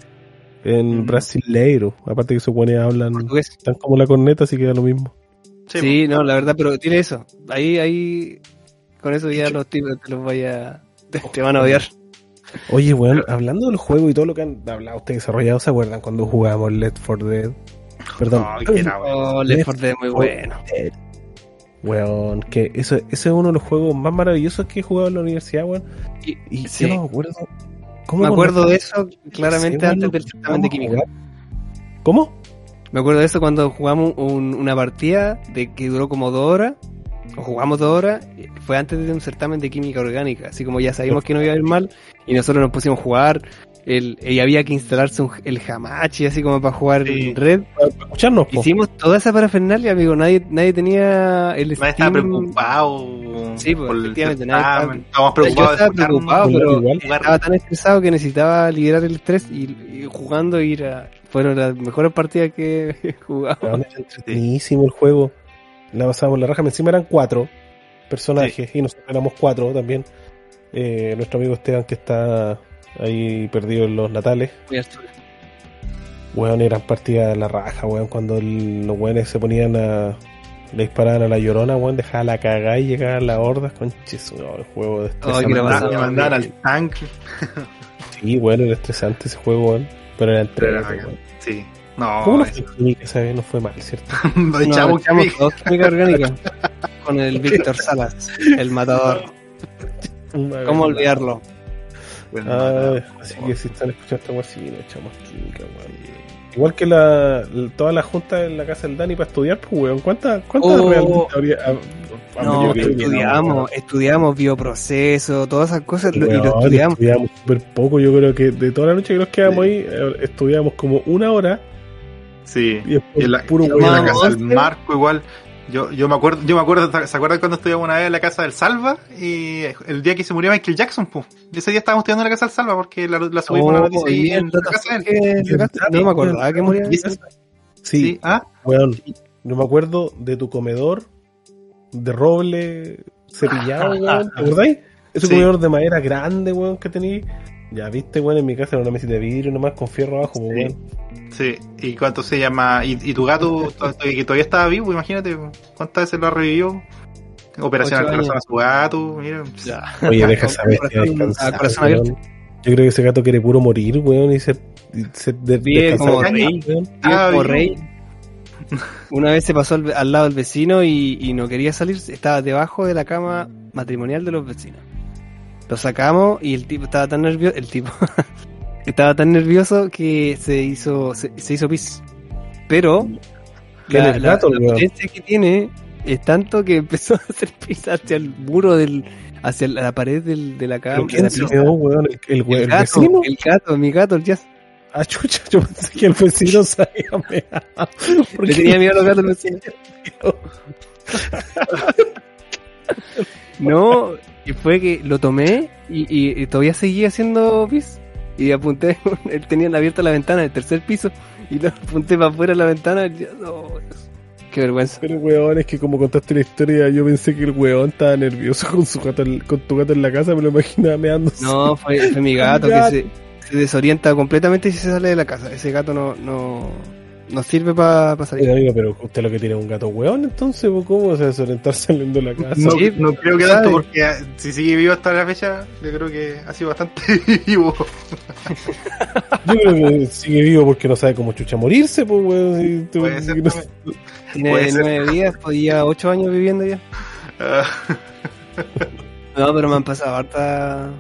en Mm. brasileiro. Aparte que se pone hablan Portugués. tan como la corneta, así que da lo mismo. Sí, no, la verdad, pero tiene eso. Ahí, ahí, con eso ya los tipos te los vaya, te, te van a odiar. Oye, weón, hablando del juego y todo lo que han hablado ustedes desarrollados, ¿se acuerdan cuando jugábamos Left 4 Dead? Perdón. Que era. Oh, Left 4 Dead muy bueno. Weón, que eso, ese es uno de los juegos más maravillosos que he jugado en la universidad, weón. Y, Y sí, yo no me acuerdo. ¿Cómo me acuerdo de eso Sí, claramente weón, antes del certamen de química. ¿Cómo? Me acuerdo de eso cuando jugamos un- una partida de que duró como dos horas, jugamos dos horas, fue antes de un certamen de química orgánica, así como ya sabíamos que no iba a ir mal, y nosotros nos pusimos a jugar, el, y había que instalarse un- el Hamachi, así como para jugar Sí. en red. Para escucharnos, po. Hicimos toda esa parafernalia, amigo, nadie, nadie tenía el Nadie estaba preocupado. Sí, pues, efectivamente, nadie estaba- estaba preocupado, un- pero igual. estaba tan estresado que necesitaba liberar el estrés y, y jugando ir a... Fueron las mejores partidas que he jugado. Weón, era entretenidísimo el juego. La pasábamos la raja. Encima eran cuatro personajes y nosotros éramos cuatro también. Eh, nuestro amigo Esteban que está ahí perdido en los natales. Weón, eran partidas de la raja, weón. Cuando el- los weones se ponían a. Le disparaban a la llorona, weón, dejaba la cagada y llegaban las hordas. Conches, weón, el juego de pasaba mandaban al tanque. Sí, weón, era estresante ese juego, weón. Pero era entretenido. Sí. No, ¿Cómo no eso- fue química esa vez? No fue mal, ¿cierto? No, echamos echamos química. dos química orgánica con el Víctor Salas, el matador. ¿Cómo olvidarlo? Bueno, Ah, así que si están escuchando esta weá, sí, nos echamos química, weón. Igual que la, la- toda la junta en la casa del Dani para estudiar, pues, weón. ¿Cuántas cuántas Oh. realmente habría? ah, ah, No, yo creo que estudiamos, estudiamos bioproceso, todas esas cosas, y lo estudiamos. estudiamos súper poco. Yo creo que de toda la noche que nos quedamos Sí. ahí, eh, estudiamos como una hora Sí. y después en la, puro en la casa del. Marco igual. Yo, yo me acuerdo, yo me acuerdo, ¿se acuerdan cuando estudiamos una vez en la casa del Salva? Y el día que se murió Michael Jackson, pues. Ese día estábamos estudiando en la casa del Salva porque la, la subimos la Oh, noticia ahí en la casa de él. que No me acordaba que moría. Sí, Sí, ah, weón. Yo me acuerdo de tu comedor de roble cepillado. ¿Te acordáis? Ese Sí. comedor de madera grande, weón, que tenías. Ya viste, weón, en mi casa era una mesita de vidrio nomás con fierro abajo, Sí. weón. sí. ¿Y cuánto se llama? ¿Y, y tu gato to- que todavía estaba vivo? Imagínate, ¿cuántas veces lo ha revivido? Operación al corazón a su gato, mira. Ya. Oye, deja saber que Corazón- descansar, corazón abierto. Yo creo que ese gato quiere puro morir, weón, y se, y se de, Vive como rey. weón. Ah, como rey. Una vez se pasó al, al lado del vecino y, y no quería salir, estaba debajo de la cama matrimonial de los vecinos. Lo sacamos y el tipo estaba tan nervioso, el tipo estaba tan nervioso que se hizo se, se hizo pis. Pero ¿Quién la, la- gato, la potencia que tiene es tanto que empezó a hacer pis hacia el muro del hacia la pared del, de la cama. ¿Pero de quién se quedó, weón? ¿El, el, El el gato, vecino? el gato, mi gato, el jazz. Ah, chucha, yo pensé que el vecino se había meado. Le tenía miedo a los gatos al vecino. No, y fue que lo tomé y, y- y todavía seguía haciendo pis. Y apunté, él tenía abierta la ventana del tercer piso y lo apunté para afuera de la ventana. y yo, no, qué vergüenza. Pero weón, es que como contaste la historia, yo pensé que el weón estaba nervioso con su gato, con tu gato en la casa, me lo imaginaba meándose. No, fue, fue mi gato que se, se desorienta completamente y se sale de la casa. Ese gato no, no, no sirve para Oiga, salir. amigo, pero usted lo que tiene es un gato weón, entonces, ¿pues ¿cómo se va a desorientar saliendo de la casa? No, Sí, no creo que tanto porque ah, si sigue vivo hasta la fecha, yo creo que ha sido bastante vivo. Yo creo que sigue vivo porque no sabe cómo chucha morirse, pues weón. si tú- Puede ser que no- también. Tiene puede ser. nueve días, podía ocho años viviendo ya. Ah, No, pero me han pasado harta.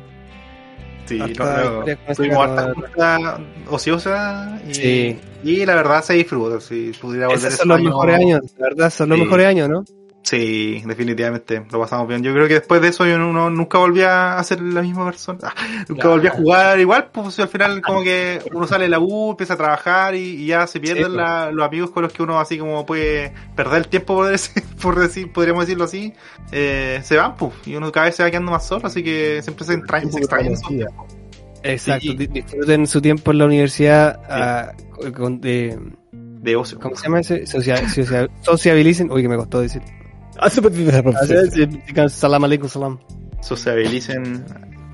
Sí, no, tuvimos harta junta ociosa y, Sí. y la verdad se disfruta. Si pudiera volver Esos son los años- mejores años, la verdad, son los Sí. mejores años, ¿no? Sí, definitivamente, lo pasamos bien. Yo creo que después de eso yo no, nunca volví a ser la misma persona. Ah, nunca Claro. volví a jugar igual, pues al final como que uno sale de la U, empieza a trabajar y, y ya se pierden Sí, la- los amigos con los que uno así como puede perder el tiempo, por decir, por decir podríamos decirlo así, eh, se van, pues, y uno cada vez se va quedando más solo, así que siempre se, entra- se tiempos. Exacto, Sí. di- disfruten su tiempo en la universidad, ah, con- de, de ocio. ¿cómo se llama ese? Socia- socia- sociabilicen, uy, que me costó decir. Ah, Salam aleikum, salam. Sociabilicen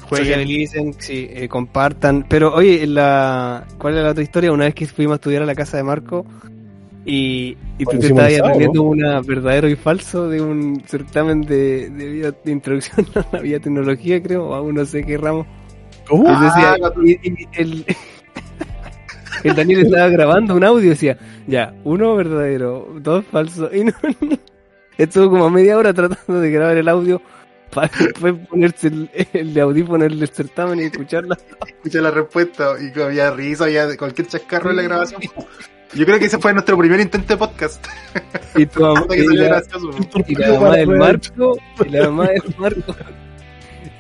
Jueguen. socialicen, sí, eh, compartan. Pero oye, la, ¿cuál es la otra historia? Una vez que fuimos a estudiar a la casa de Marco y, y tú te estabas aprendiendo una verdadero y falso de un certamen de, de, bio- de introducción a la biotecnología, creo, o a no sé qué ramo. ¿Cómo? Y Ah, decía, cuando- y- y el, el Daniel estaba grabando un audio y decía, ya, uno verdadero, dos falso. Y no, estuvo como media hora tratando de grabar el audio para después ponerse el, el audífono en el certamen y escucharla. Escuché la respuesta y había risa, había cualquier chascarro en la grabación. Yo creo que ese fue nuestro primer intento de podcast. Y tu mamá, y la, y la mamá del Marco, y la mamá del Marco.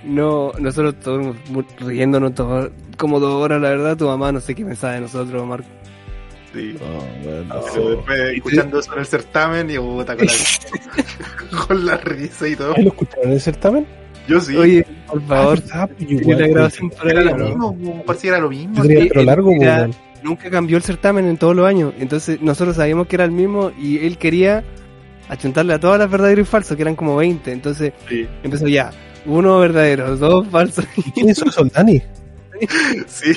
No, nosotros todos riéndonos todos, como dos horas, la verdad, tu mamá no sé qué pensaba de nosotros, Marco. Sí. No, weón, no. Pero después escuchando eso en el certamen y puta con la, con la risa y todo. ¿Ahí lo escucharon en el certamen? Yo sí. Oye, por favor, Ah, pues, tiene igual, la pues, grabación era ahí, lo ¿no? mismo, po, parecía era lo mismo. Yo largo, era- nunca cambió el certamen en todos los años. Entonces nosotros sabíamos que era el mismo y él quería achuntarle a todas las verdaderos y falsos, que eran como 20. Entonces Sí, empezó ya, uno verdadero, dos falsos. ¿Y quién hizo eso, Dani? sí.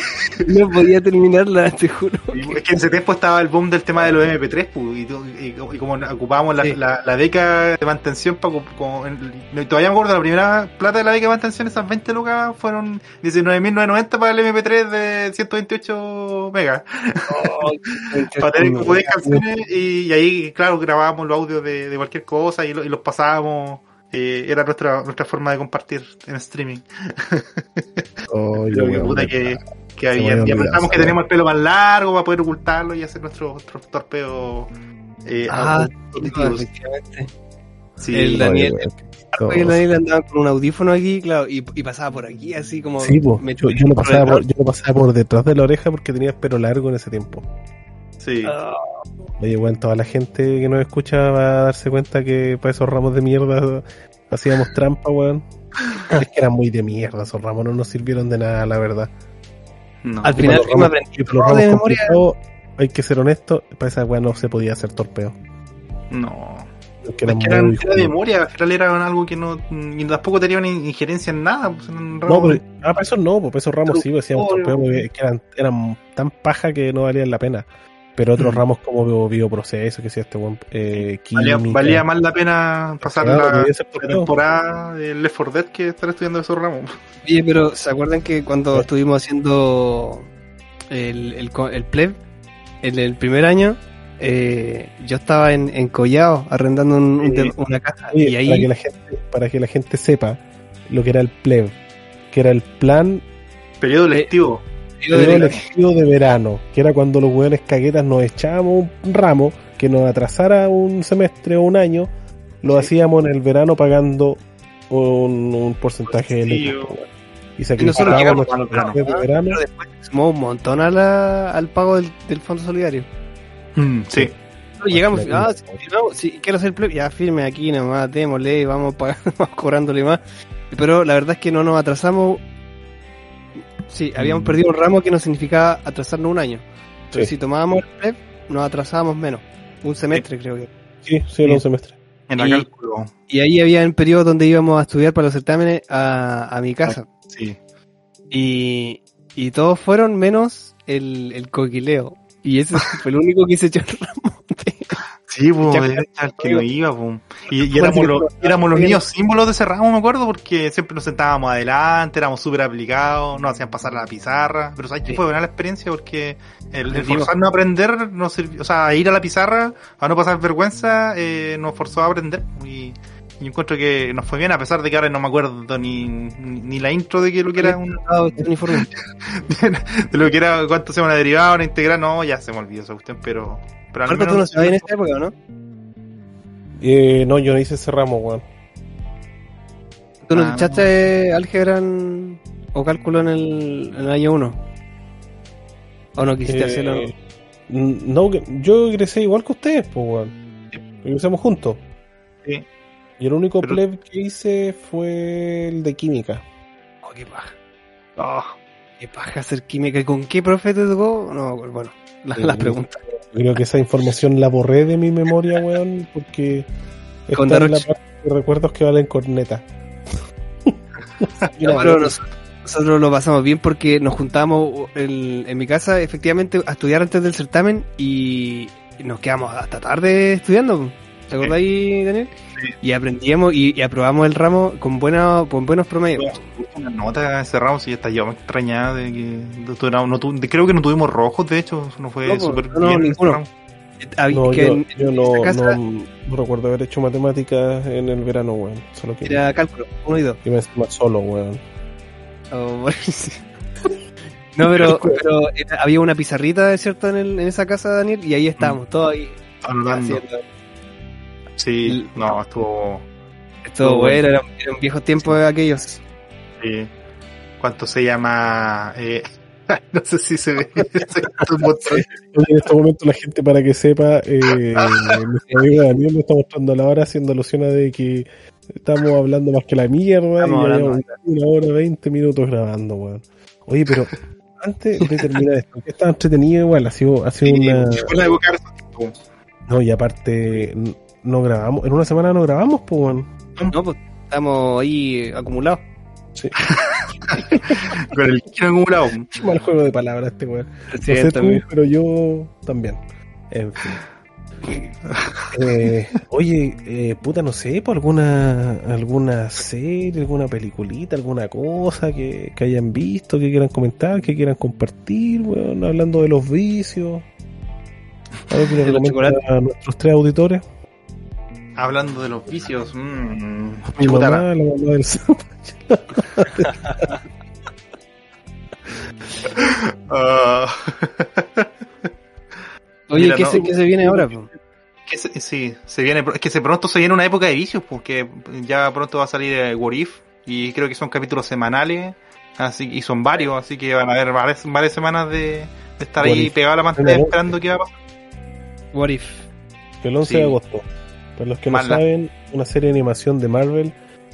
No podía terminarla, te juro. Y Es que en ese tiempo estaba el boom del tema de los MP3, pues, y, y- y como ocupábamos la, Sí. la, la beca de mantención, para, todavía me acuerdo, la primera plata de la beca de mantención, esas 20 lucas fueron 19.990 para el MP3 de 128 megas. para tener como 10 canciones y, y ahí, claro, grabábamos los audios de, de cualquier cosa y, lo- y los pasábamos. Eh, era nuestra nuestra forma de compartir en streaming. Oh, Creo que puta que, que había, había y olvidado pensamos que teníamos el pelo más largo para poder ocultarlo y hacer nuestros nuestros torpeos eh, Ah, efectivamente. Sí, el Oye, Daniel- y el Daniel andaban con un audífono aquí, claro, y, y pasaba por aquí, así como. Sí, me- yo, yo lo pasaba por, yo lo pasaba por detrás de la oreja porque tenía el pelo largo en ese tiempo. Sí. Ah, Oye, weón, toda la gente que nos escucha va a darse cuenta que para esos ramos de mierda hacíamos trampa, weón. Es que eran muy de mierda, esos ramos no nos sirvieron de nada, la verdad. No. Al final los ramos- los todo de ramos memoria. hay que ser honesto, para esa weón no se podía hacer torpeo. no. Porque Es eran que eran muy era de memoria, al final era algo que no, y tampoco tenía una injerencia en nada. Pues, eran No, ramos- pero, ah, para eso no, pues para esos ramos sí, pues, hacíamos Pero- torpeo porque que eran, eran tan paja que no valían la pena. Pero otros Mm. ramos como bio- bioproceso, que sea este buen eh, valía, química, valía más la pena pasar Claro, la, temporada de Left 4 Dead que estar estudiando esos ramos. Oye, pero ¿se acuerdan que cuando Sí. estuvimos haciendo el, el, pleb, en el primer año, eh, yo estaba en, en Collao arrendando un- un una casa Oye, y para, que la gente, para que la gente sepa lo que era el pleb, que era el plan Periodo Eh, lectivo. Periodo la- lectivo de verano, que era cuando los hueones caguetas nos echábamos un ramo que nos atrasara un semestre o un año, lo Sí. hacíamos en el verano pagando un, un porcentaje de Sí, letras, o- po, weón. y sacrificábamos al verano. de verano. pero después sumó un montón a la- al pago del, del Fondo Solidario. Mm, sí. Nosotros llegamos, ah, sí, firmamos, sí, quiero hacer el ya firme aquí nomás, démosle, vamos, pagando, vamos cobrándole más. Pero la verdad es que no nos atrasamos. Sí, habíamos Mm. perdido un ramo que no significaba atrasarnos un año. Pero Sí. si tomábamos el pleb, nos atrasábamos menos. Un semestre, creo que. Sí, sí, era un semestre. En la Y- cálculo. Y ahí había un periodo donde íbamos a estudiar para los certámenes a, a mi casa. Sí. Y, y todos fueron menos el, el coquileo. Y ese fue el único que se echó el ramo. Sí, pues, que no iba, pues. Y, éramos, los, éramos los niños símbolos de ese ramo, me acuerdo, porque siempre nos sentábamos adelante, éramos súper aplicados, nos hacían pasar a la pizarra. Pero sabes que Sí. fue buena la experiencia porque el, el forzarnos a aprender nos sirvió, o sea, a ir a la pizarra, a no pasar vergüenza, eh, nos forzó a aprender. Y, yo encuentro que nos fue bien, a pesar de que ahora no me acuerdo ni, ni, ni la intro de que lo que era un, Ah, uniforme. de lo que era cuánto se llama una derivada, una integral, no, ya se me olvidó esa cuestión, pero, pero al Marco, tú no menos- sabías en esta época, ¿no? Eh, no, yo no hice ese ramo, weón. ¿Tú no Ah, echaste álgebra en- o cálculo en el, en el año 1? ¿O no quisiste Eh, hacerlo? No, yo egresé igual que ustedes, pues, weón. Egresamos juntos. Sí. Y el único Pero- pleb que hice fue el de química. Oh, qué paja. Ah, Qué paja hacer química. ¿Y ¿Con qué profe te tocó? No, bueno, la- Eh, las preguntas. Creo que esa información la borré de mi memoria, weón, porque está en la parte de recuerdos que valen corneta. No, pero nos- nosotros lo pasamos bien porque nos juntábamos en, en mi casa, efectivamente, a estudiar antes del certamen y nos quedamos hasta tarde estudiando. ¿Te acordáis, Daniel? Sí. Y aprendíamos y, y aprobamos el ramo con, buena, con buenos promedios. Una nota cerramos y hasta yo me extrañaba de que no no tu- creo que no tuvimos rojos, de hecho, no fue No, pues, súper no, bien. ninguno. Había- No, que yo, en- yo en no, esa casa no, no recuerdo haber hecho matemáticas en el verano, weón. Solo que era cálculo, uno y dos. y me solo, weón. Oh, bueno, sí. No, pero, pero era- había una pizarrita, ¿cierto? En, el- en esa casa, Daniel, y ahí estábamos, todos ahí haciendo. Sí, no, estuvo. Estuvo bueno, eran, eran viejos tiempos aquellos. sí. ¿Cuánto se llama? Eh, no sé si se ve. un en este momento la gente para que sepa, eh, nuestro amigo Daniel me está mostrando la hora haciendo alusión a de que estamos hablando más que la mierda Estamos y hablando una hora, veinte minutos grabando, weón. Oye, pero antes de terminar esto, que estaba entretenido igual, ha sido, ha sido Sí, una... fue la época de esos tiempos. No, y aparte, no grabamos, en una semana no grabamos, pues, weón. No, pues estamos ahí acumulados. Sí, Con el acumulado. mal juego de palabras este weón. Lo No sé tú, pero yo también. En fin. Eh, oye, eh, puta, no sé, por alguna alguna serie, alguna peliculita, alguna cosa que, que hayan visto, que quieran comentar, que quieran compartir, weón, hablando de los vicios. A ver, que le a nuestros tres auditores. Hablando de los vicios. mmm, Mi chuta, mamá, la mamá del Oye, Mira, ¿qué, no. se, ¿qué se viene ahora? po? que se- sí, se viene, es que se pronto se viene una época de vicios porque ya pronto va a salir eh, What If y creo que son capítulos semanales así y son varios, así que van a haber varias, varias semanas de, de estar What ahí If. pegado a la pantalla esperando qué va a pasar. What if? El 11 Sí. de agosto. Para los que Mala. no saben, una serie de animación de Marvel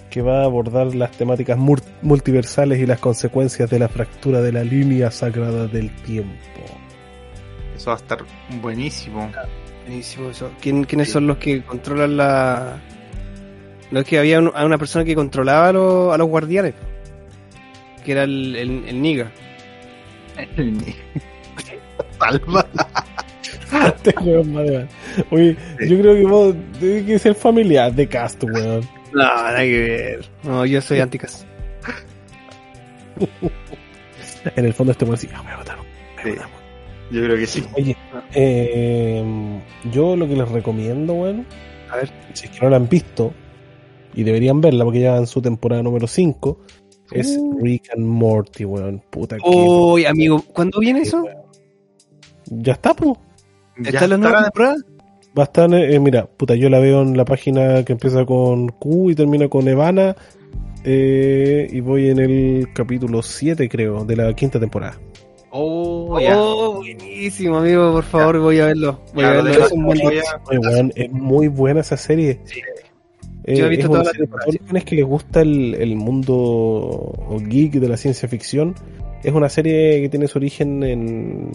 que va a abordar las temáticas multiversales y las consecuencias de la fractura de la línea sagrada del tiempo. Eso va a estar buenísimo. Buenísimo eso. ¿Quién- ¿Quiénes son los que controlan la...? No es que había un- a una persona que controlaba a los, a los guardianes. Que era el, el, el Niga. Salva. Este weón, madre. Oye, Sí. yo creo que vos debes que ser familiar de Cast, weón. No, nada que ver. No, yo soy anticas. En el fondo este weón sí, ah, voy a votar. Sí, yo creo que sí. Oye, eh, yo lo que les recomiendo, weón, A ver. si es que no la han visto, y deberían verla porque ya en su temporada número 5, es Uh. Rick and Morty, weón. Puta que. Uy, amigo, ¿cuándo viene eso? Ya está, po. Ya ¿Está la nueva temporada? Va a estar, eh, mira, puta, yo la veo en la página que empieza con Q y termina con Evana. eh, y voy en el capítulo 7, creo, de la quinta temporada. Oh, ya. Oh, buenísimo, amigo, por favor, voy a verlo. Voy a lo verlo. Es un buen muy buena esa serie. Sí. Eh, Yo he visto es toda una la serie temporada, para todos los fans que les gusta el, el mundo geek de la ciencia ficción. Es una serie que tiene su origen en.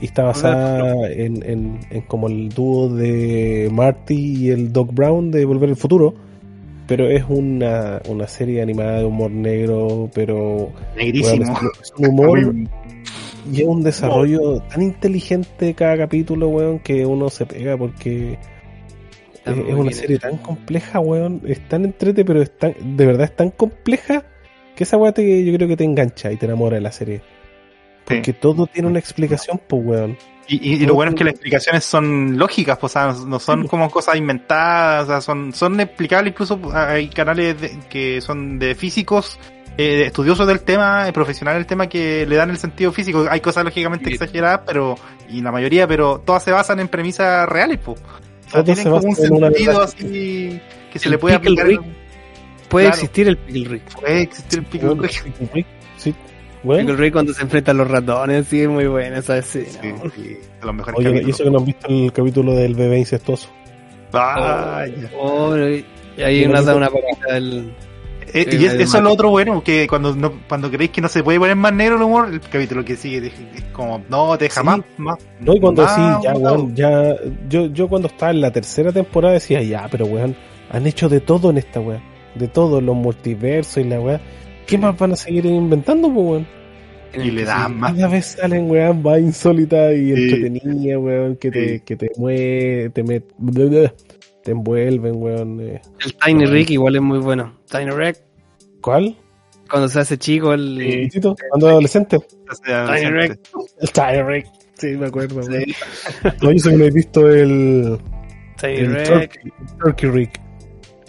Y está basada en, en, en como el dúo de Marty y el Doc Brown de Volver al Futuro. Pero es una, una serie animada de humor negro, pero Negrísimo. Es, un humor y es un desarrollo tan inteligente cada capítulo, weón, que uno se pega porque es, una serie hecho. tan compleja, weón. Es tan entrete, pero es tan, de verdad es tan compleja que esa weá yo creo que te engancha y te enamora de la serie. Porque todo tiene una explicación, pues, weón. Y, y- y lo bueno es que las explicaciones son lógicas, pues, o sea, no son como cosas inventadas, o sea, son, son explicables, incluso hay canales de- que son de físicos, eh, estudiosos del tema, eh, profesionales del tema, que le dan el sentido físico. Hay cosas lógicamente Sí. exageradas, pero, y la mayoría, pero todas se basan en premisas reales, pues. O sea, Todas tienen se como un basan en una sentido así que se El le puede Pickle aplicar. Rick. Puede Claro. existir el Pickle Rick. Puede existir el Weón, Sí, weón. Pickle Rick cuando se enfrenta a los ratones, sí, es muy buena esa escena. Sí, sí, de los mejores Oye, y eso que no han visto el capítulo del bebé incestuoso. Ah, ya. Oh, y ahí nos da una papita del... Eh, Sí, y es- eso es lo otro bueno, que cuando no, cuando creéis que no se puede poner más negro el humor, el capítulo que sigue es como, no, te deja Sí. más, más. No, y cuando decís, ya, weón, ya, yo, yo cuando estaba en la tercera temporada decía, ya, pero weón, han hecho de todo en esta weá, de todo, los multiversos y la weá, ¿Qué más van a seguir inventando, pues, weón? En Y el le dan sí. más. Cada vez salen, weón, más insólitas y Sí. entretenidas, weón, que te, Sí. que te mueve, te, met- te envuelven, weón. eh. El Tiny Rick igual es muy bueno. Tiny Rick, ¿Cuál? cuando se hace chico, el. Sí. ¿Chiquitito? ¿Cuando adolescente? Tiny Rick. El Tiny Rick. Sí, me acuerdo, weón. No, yo sé que no he visto el, Tiny el Rick. Turkey, Turkey Rick.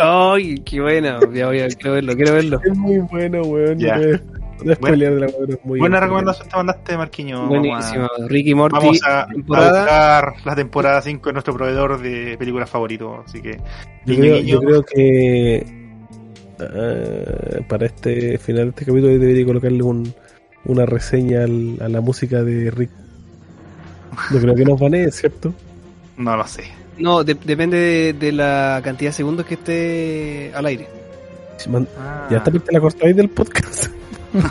¡Ay, qué bueno! Ya voy a, quiero verlo, quiero verlo. Es muy bueno, weón. No Bueno. pelear de la weón, es muy Buena recomendación te mandaste, Marquiño. Buenísimo. Vamos a, Ricky Morty, vamos a, a temporada. buscar la temporada 5 de nuestro proveedor de películas favorito. Así que, Yo niño, creo, niño, yo creo que eh, para este final de este capítulo debería colocarle un, una reseña al- a la música de Rick. Yo creo que nos banee, ¿cierto? no lo sé. No, de- depende de, de la cantidad de segundos que esté al aire. Si man- Ah. Ya está la cortáis del podcast.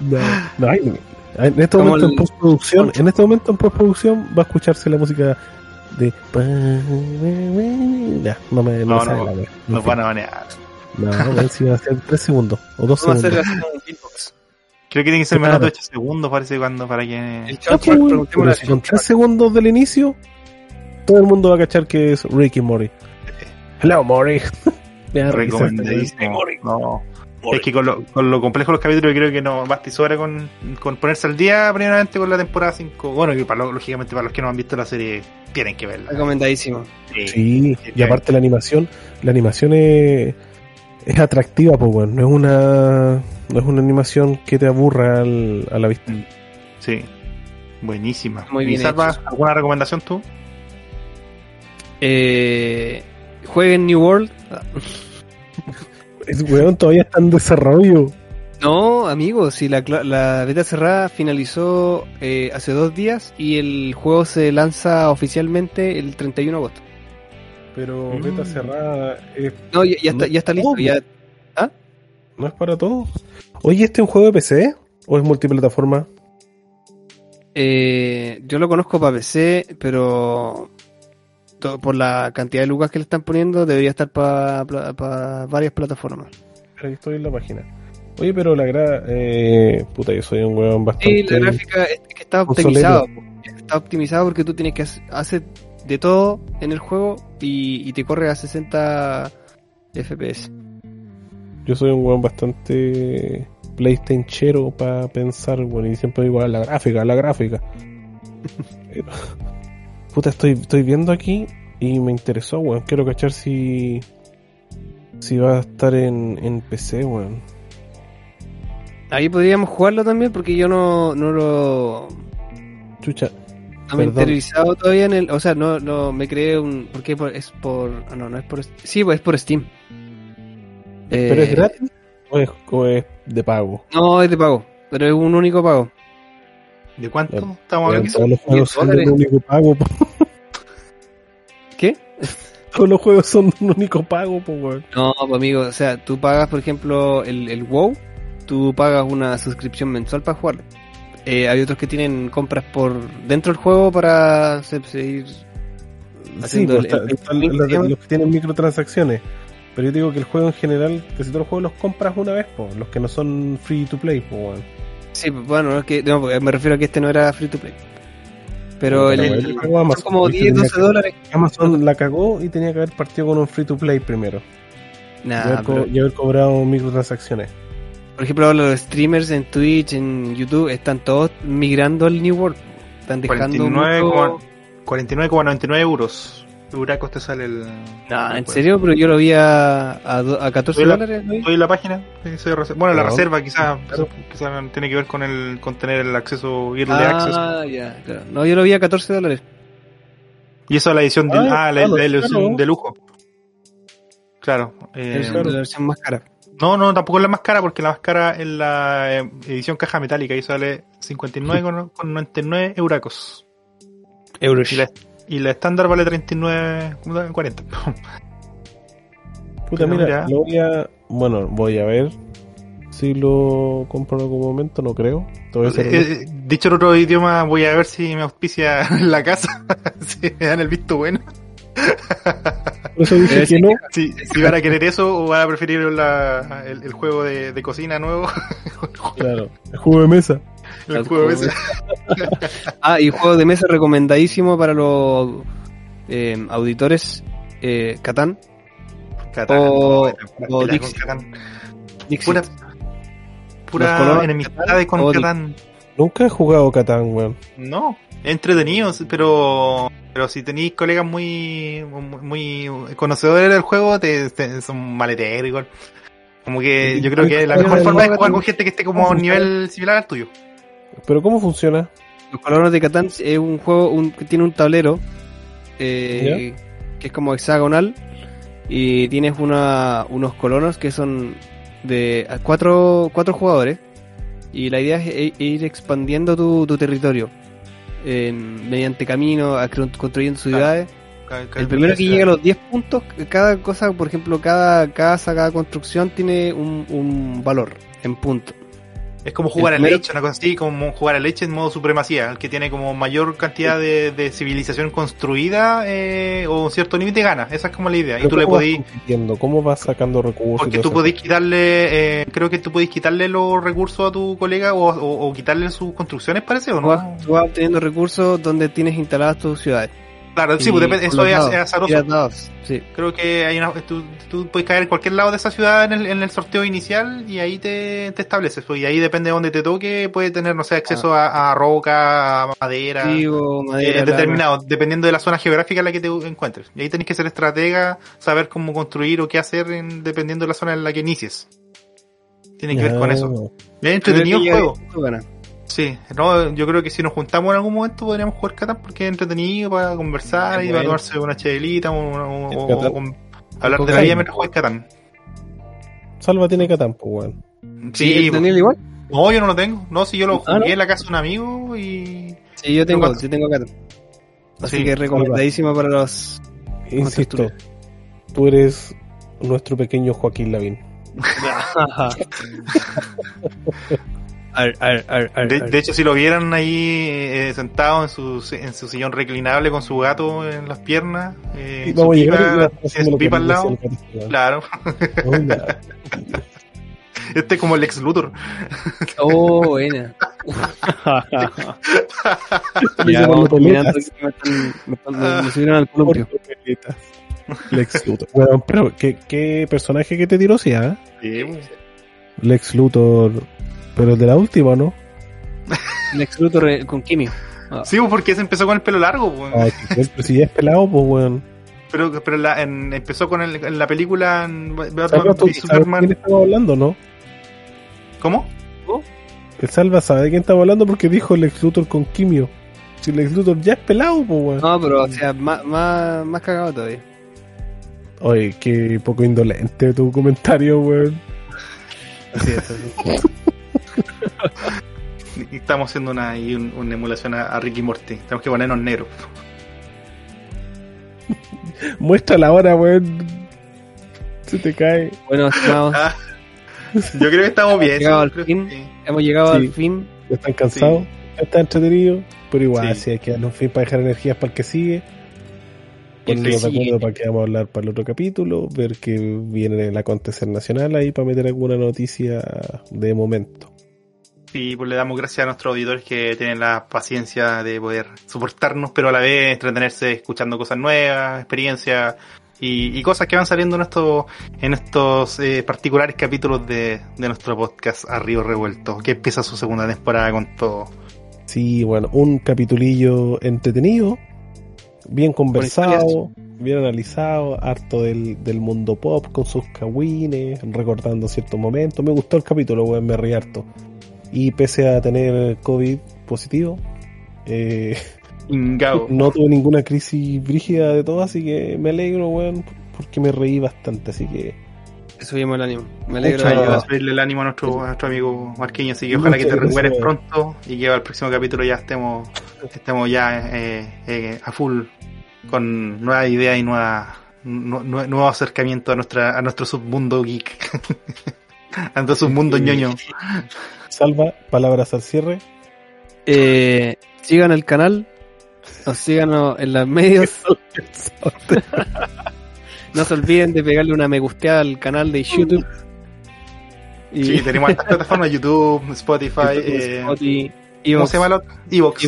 no, no hay. En este Como momento en el- postproducción, en este momento en postproducción va a escucharse la música de ya, no me, no No, no, la. En Nos van a banear. No, weón, si van a ser 3 segundos o 2 Vamos a hacer segundos. un beatbox. Creo que tiene que ser menos de 8 segundos, parece, cuando para que. El preguntémosle pero si con 3 segundos del inicio, todo el mundo va a cachar que es Ricky Mori. Hello, Mori. Recomendadísimo. Mori. No. Es que con lo, con lo complejo de los capítulos, yo creo que no basta y sobra con, con ponerse al día, primeramente con la temporada 5. Bueno, que para, lo- lógicamente para los que no han visto la serie, tienen que verla. Recomendadísimo. Sí. Sí, y aparte la animación, la animación es, es atractiva, pues bueno, no es una no es una animación que te aburra al- a la vista. Sí. Buenísima. Muy ¿Y bien Salva, alguna recomendación tú? Eh, jueguen New World. Es weón, todavía está en desarrollo. No, amigos, si la, beta cerrada finalizó eh, hace dos días y el juego se lanza oficialmente el 31 de agosto. Pero Mm. beta cerrada es- No, ya, ya está, ya está listo. No, Ya, no es para todos. Oye, ¿este es un juego de PC o es multiplataforma? eh, yo lo conozco para PC, pero por la cantidad de lucas que le están poniendo debería estar para varias plataformas. Aquí estoy en la página. Oye, pero la gra... Eh, puta, yo soy un weón bastante... Sí, la gráfica es que está optimizado. Está optimizado porque tú tienes que hacer, de todo en el juego y, y te corre a 60 FPS. Yo soy un weón bastante PlayStationero para pensar, bueno, y siempre igual la gráfica, la gráfica. Pero, puta, estoy, estoy viendo aquí y me interesó, weón. Quiero cachar si si va a estar en, en PC, weón. Ahí podríamos jugarlo también porque yo no, no lo Chucha, no me he interiorizado todavía en el, o sea, no, no me creé un, porque por- es por, ah, no, no es por, sí, pues es por Steam. ¿pero Eh, es gratis o es, o es de pago? No, es de pago, pero es un único pago. ¿De cuánto Bueno, estamos hablando? todos los son juegos 10 son de dólares. un único pago, po. ¿Qué? Todos los juegos son de un único pago, po, weón. No, pues amigo, o sea, tú pagas, por ejemplo, el, el WoW, tú pagas una suscripción mensual para jugarlo. Eh, hay otros que tienen compras por dentro del juego para se- seguir Sí, haciendo pues, el- está- el- están el- los, que tienen microtransacciones. Pero yo digo que el juego en general, casi todos los juegos los compras una vez, po, los que no son free to play, po, weón. Sí, bueno, es que, no, me refiero a que este no era free to play. Pero el, el- Amazon, como ¿viste? 10, Tenía 12 que- dólares. Amazon la cagó y tenía que haber partido con un free to play primero. y, Nah, haber co- pero, y haber cobrado microtransacciones. por ejemplo, ahora los streamers en Twitch, en YouTube, están todos migrando al New World. Están dejando 49,99 mucho- 49,99 euros. Euracos te sale el. Nah, ¿en serio? Pero yo lo vi a, a, a 14 Soy la- dólares. ¿no? Estoy en la página. soy Bueno, la No. reserva quizás Claro. quizá tiene que ver con el con tener el acceso early access. Ah, ya, claro. No, yo lo vi a 14 dólares. Y eso es la edición de, Ah, ah, la, la edición claro. de lujo. Claro. eh, Es claro. la versión más cara. No, no, tampoco es la más cara porque la más cara es la eh, edición caja metálica y sale 59,99 euracos. Euros. Y la, y la estándar vale 39,40. Puta, mira, mira. lo voy a. Bueno, voy a ver si lo compro en algún momento, no creo. Honesto. Eh, dicho en otro idioma, voy a ver si me auspicia en la casa. si me dan el visto bueno. Por eso dije Debe que no. Si, si van a querer eso o van a preferir la- el, el juego de, de cocina nuevo, Claro. El juego de mesa. El El juego de juego mesa. Ah, y juego de mesa recomendadísimo para los eh, auditores. Eh, Catán. Catán, O- pura o Dixit. Catán. Dixit. Pura, enemistades con o Catán. Nunca he jugado Catán, weón. No, entretenidos, pero pero si tenéis colegas muy muy conocedores del juego, te, te- son maleteros igual. Como que yo creo que la mejor forma es jugar con gente que esté como a un nivel similar al tuyo. Pero ¿cómo funciona? Los colonos de Catán es un juego un- que tiene un tablero eh, que es como hexagonal y tienes una, unos colonos que son de cuatro, cuatro jugadores y la idea es e- ir expandiendo tu, tu territorio mediante caminos, construyendo ciudades. El primero que llega a los 10 puntos, cada cosa, por ejemplo, cada casa, cada construcción tiene un, un valor en puntos. Es como jugar al leche, una cosa así, como jugar al leche en modo supremacía, el que tiene como mayor cantidad de, de civilización construida eh, o un cierto límite gana, esa es como la idea. Y tú le ¿cómo vas podís? ¿Cómo vas sacando recursos? porque tú podés quitarle, eh, creo que tú podés quitarle los recursos a tu colega o, o- o quitarle sus construcciones, parece, o Tú no? vas, tú vas obteniendo recursos donde tienes instaladas tus ciudades. Claro, sí, pues depende, eso es, es azaroso. sí. Creo que hay una, tú, tú puedes caer en cualquier lado de esa ciudad en el, en el sorteo inicial y ahí te, te estableces. pues, y ahí depende de donde te toque, puede tener, no sé, acceso a, a roca, a madera. Trigo, eh, madera, determinado, dependiendo de la zona geográfica en la que te encuentres. Y ahí tenés que ser estratega, saber cómo construir o qué hacer en- dependiendo de la zona en la que inicies. Tiene que ver con Ah, eso. Es entretenido el juego. Sí, no, yo creo que si nos juntamos en algún momento podríamos jugar Catán porque es entretenido para conversar y para tomarse una chelita o, o- El o- Catán. o con- hablar de la vida mientras juegas Catán. Salva tiene Catán, pues, weón. ¿Sí, Sí, Daniel igual? no, yo no lo tengo. No, si yo lo Ah, jugué ¿no? en la casa de un amigo y. Sí, yo tengo, yo tengo acá. Así Sí, que recomendadísimo para los. Insisto, tú eres nuestro pequeño Joaquín Lavín. Ar, ar, ar, ar, De, ar. de hecho, si lo vieran ahí eh, sentado en su, en su sillón reclinable con su gato en las piernas, eh, Y su pipa, su pipa al lado. Claro, este es como el ex Luthor. Oh, buena. Ya, vamos terminando. Me, están, me, están- me- subieron al columpio. Lex Luthor. Bueno, pero ¿qué, qué personaje que te tiró, sí, ah? Sí, pues. Lex Luthor. Pero el de la última, ¿no? Lex Luthor con quimio. Ah. Sí, pues, porque se empezó con el pelo largo, pues. Ay, pero si ya es pelado, pues, weón. pero pero la- en- empezó con el, en la película en Batman tú sabes de quién Superman. estamos hablando, ¿no? ¿Cómo? El Salva sabe de quién estamos hablando porque dijo Lex Luthor con quimio. Si Lex Luthor ya es pelado, pues, weón. No, pero o sea, más, más, más cagado todavía. Oye, qué poco indolente tu comentario, weón. Así es, así. Y Estamos haciendo una, ahí un- una emulación a, a Ricky Morty. Tenemos que ponernos negros. Muéstrala ahora, weón. Se te cae. Bueno, estimados, Ah, yo creo que estamos bien. Llegado sí, al creo fin. que sí. hemos llegado Sí. al fin. Ya están cansados. Ya están entretenidos. Pero igual, Sí. si hay que darle un fin para dejar energías para el que sigue. Ponernos de acuerdo para que vamos a hablar para el otro capítulo. Ver que viene el acontecer nacional ahí para meter alguna noticia de momento. Sí, pues le damos gracias a nuestros auditores que tienen la paciencia de poder soportarnos, pero a la vez entretenerse escuchando cosas nuevas, experiencias y, y cosas que van saliendo en estos, en estos eh, particulares capítulos de, de nuestro podcast A Río Revuelto, que empieza su segunda temporada con todo. Sí, bueno, un capitulillo entretenido, bien conversado, bien analizado, harto del, del mundo pop con sus cagüines, recordando ciertos momentos. Me gustó el capítulo, weón, me reí harto. Y pese a tener COVID positivo, eh, no tuve ninguna crisis brígida de todo, así que me alegro, weón, porque me reí bastante, así que Subimos el ánimo. Me alegro de subirle el ánimo a nuestro, a nuestro amigo Marquinhos, así que ojalá que te recuperes pronto y que al próximo capítulo ya estemos, estemos ya eh, eh, a full con nuevas ideas y nueva, nu- nu- nuevo acercamiento a nuestra, a nuestro submundo geek. a nuestro submundo ñoño. Salva, palabras al cierre. Eh, sigan el canal, o síganos en los medios. No se olviden de pegarle una me gusteada al canal de YouTube. Y... Sí, tenemos estas plataformas, YouTube, Spotify, eh, Spotify ¿cómo se llama? Evox.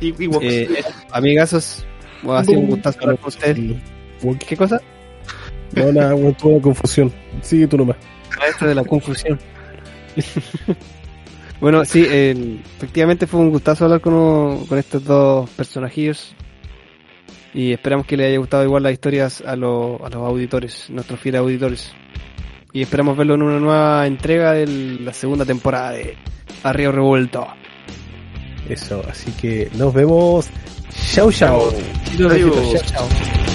Evox. Eh, amigazos, ha sido un gustazo hablar con ustedes. ¿Qué cosa? No, nada, toda la confusión. Sigue tú nomás. Maestro de la confusión. bueno, sí, efectivamente fue un gustazo hablar con, con estos dos personajillos. Y esperamos que les haya gustado igual las historias a, a los auditores, nuestros fieles auditores. Y esperamos verlo en una nueva entrega de la segunda temporada de Arrio Revuelto. Eso, así que nos vemos. Chau, chau. Chau, chau.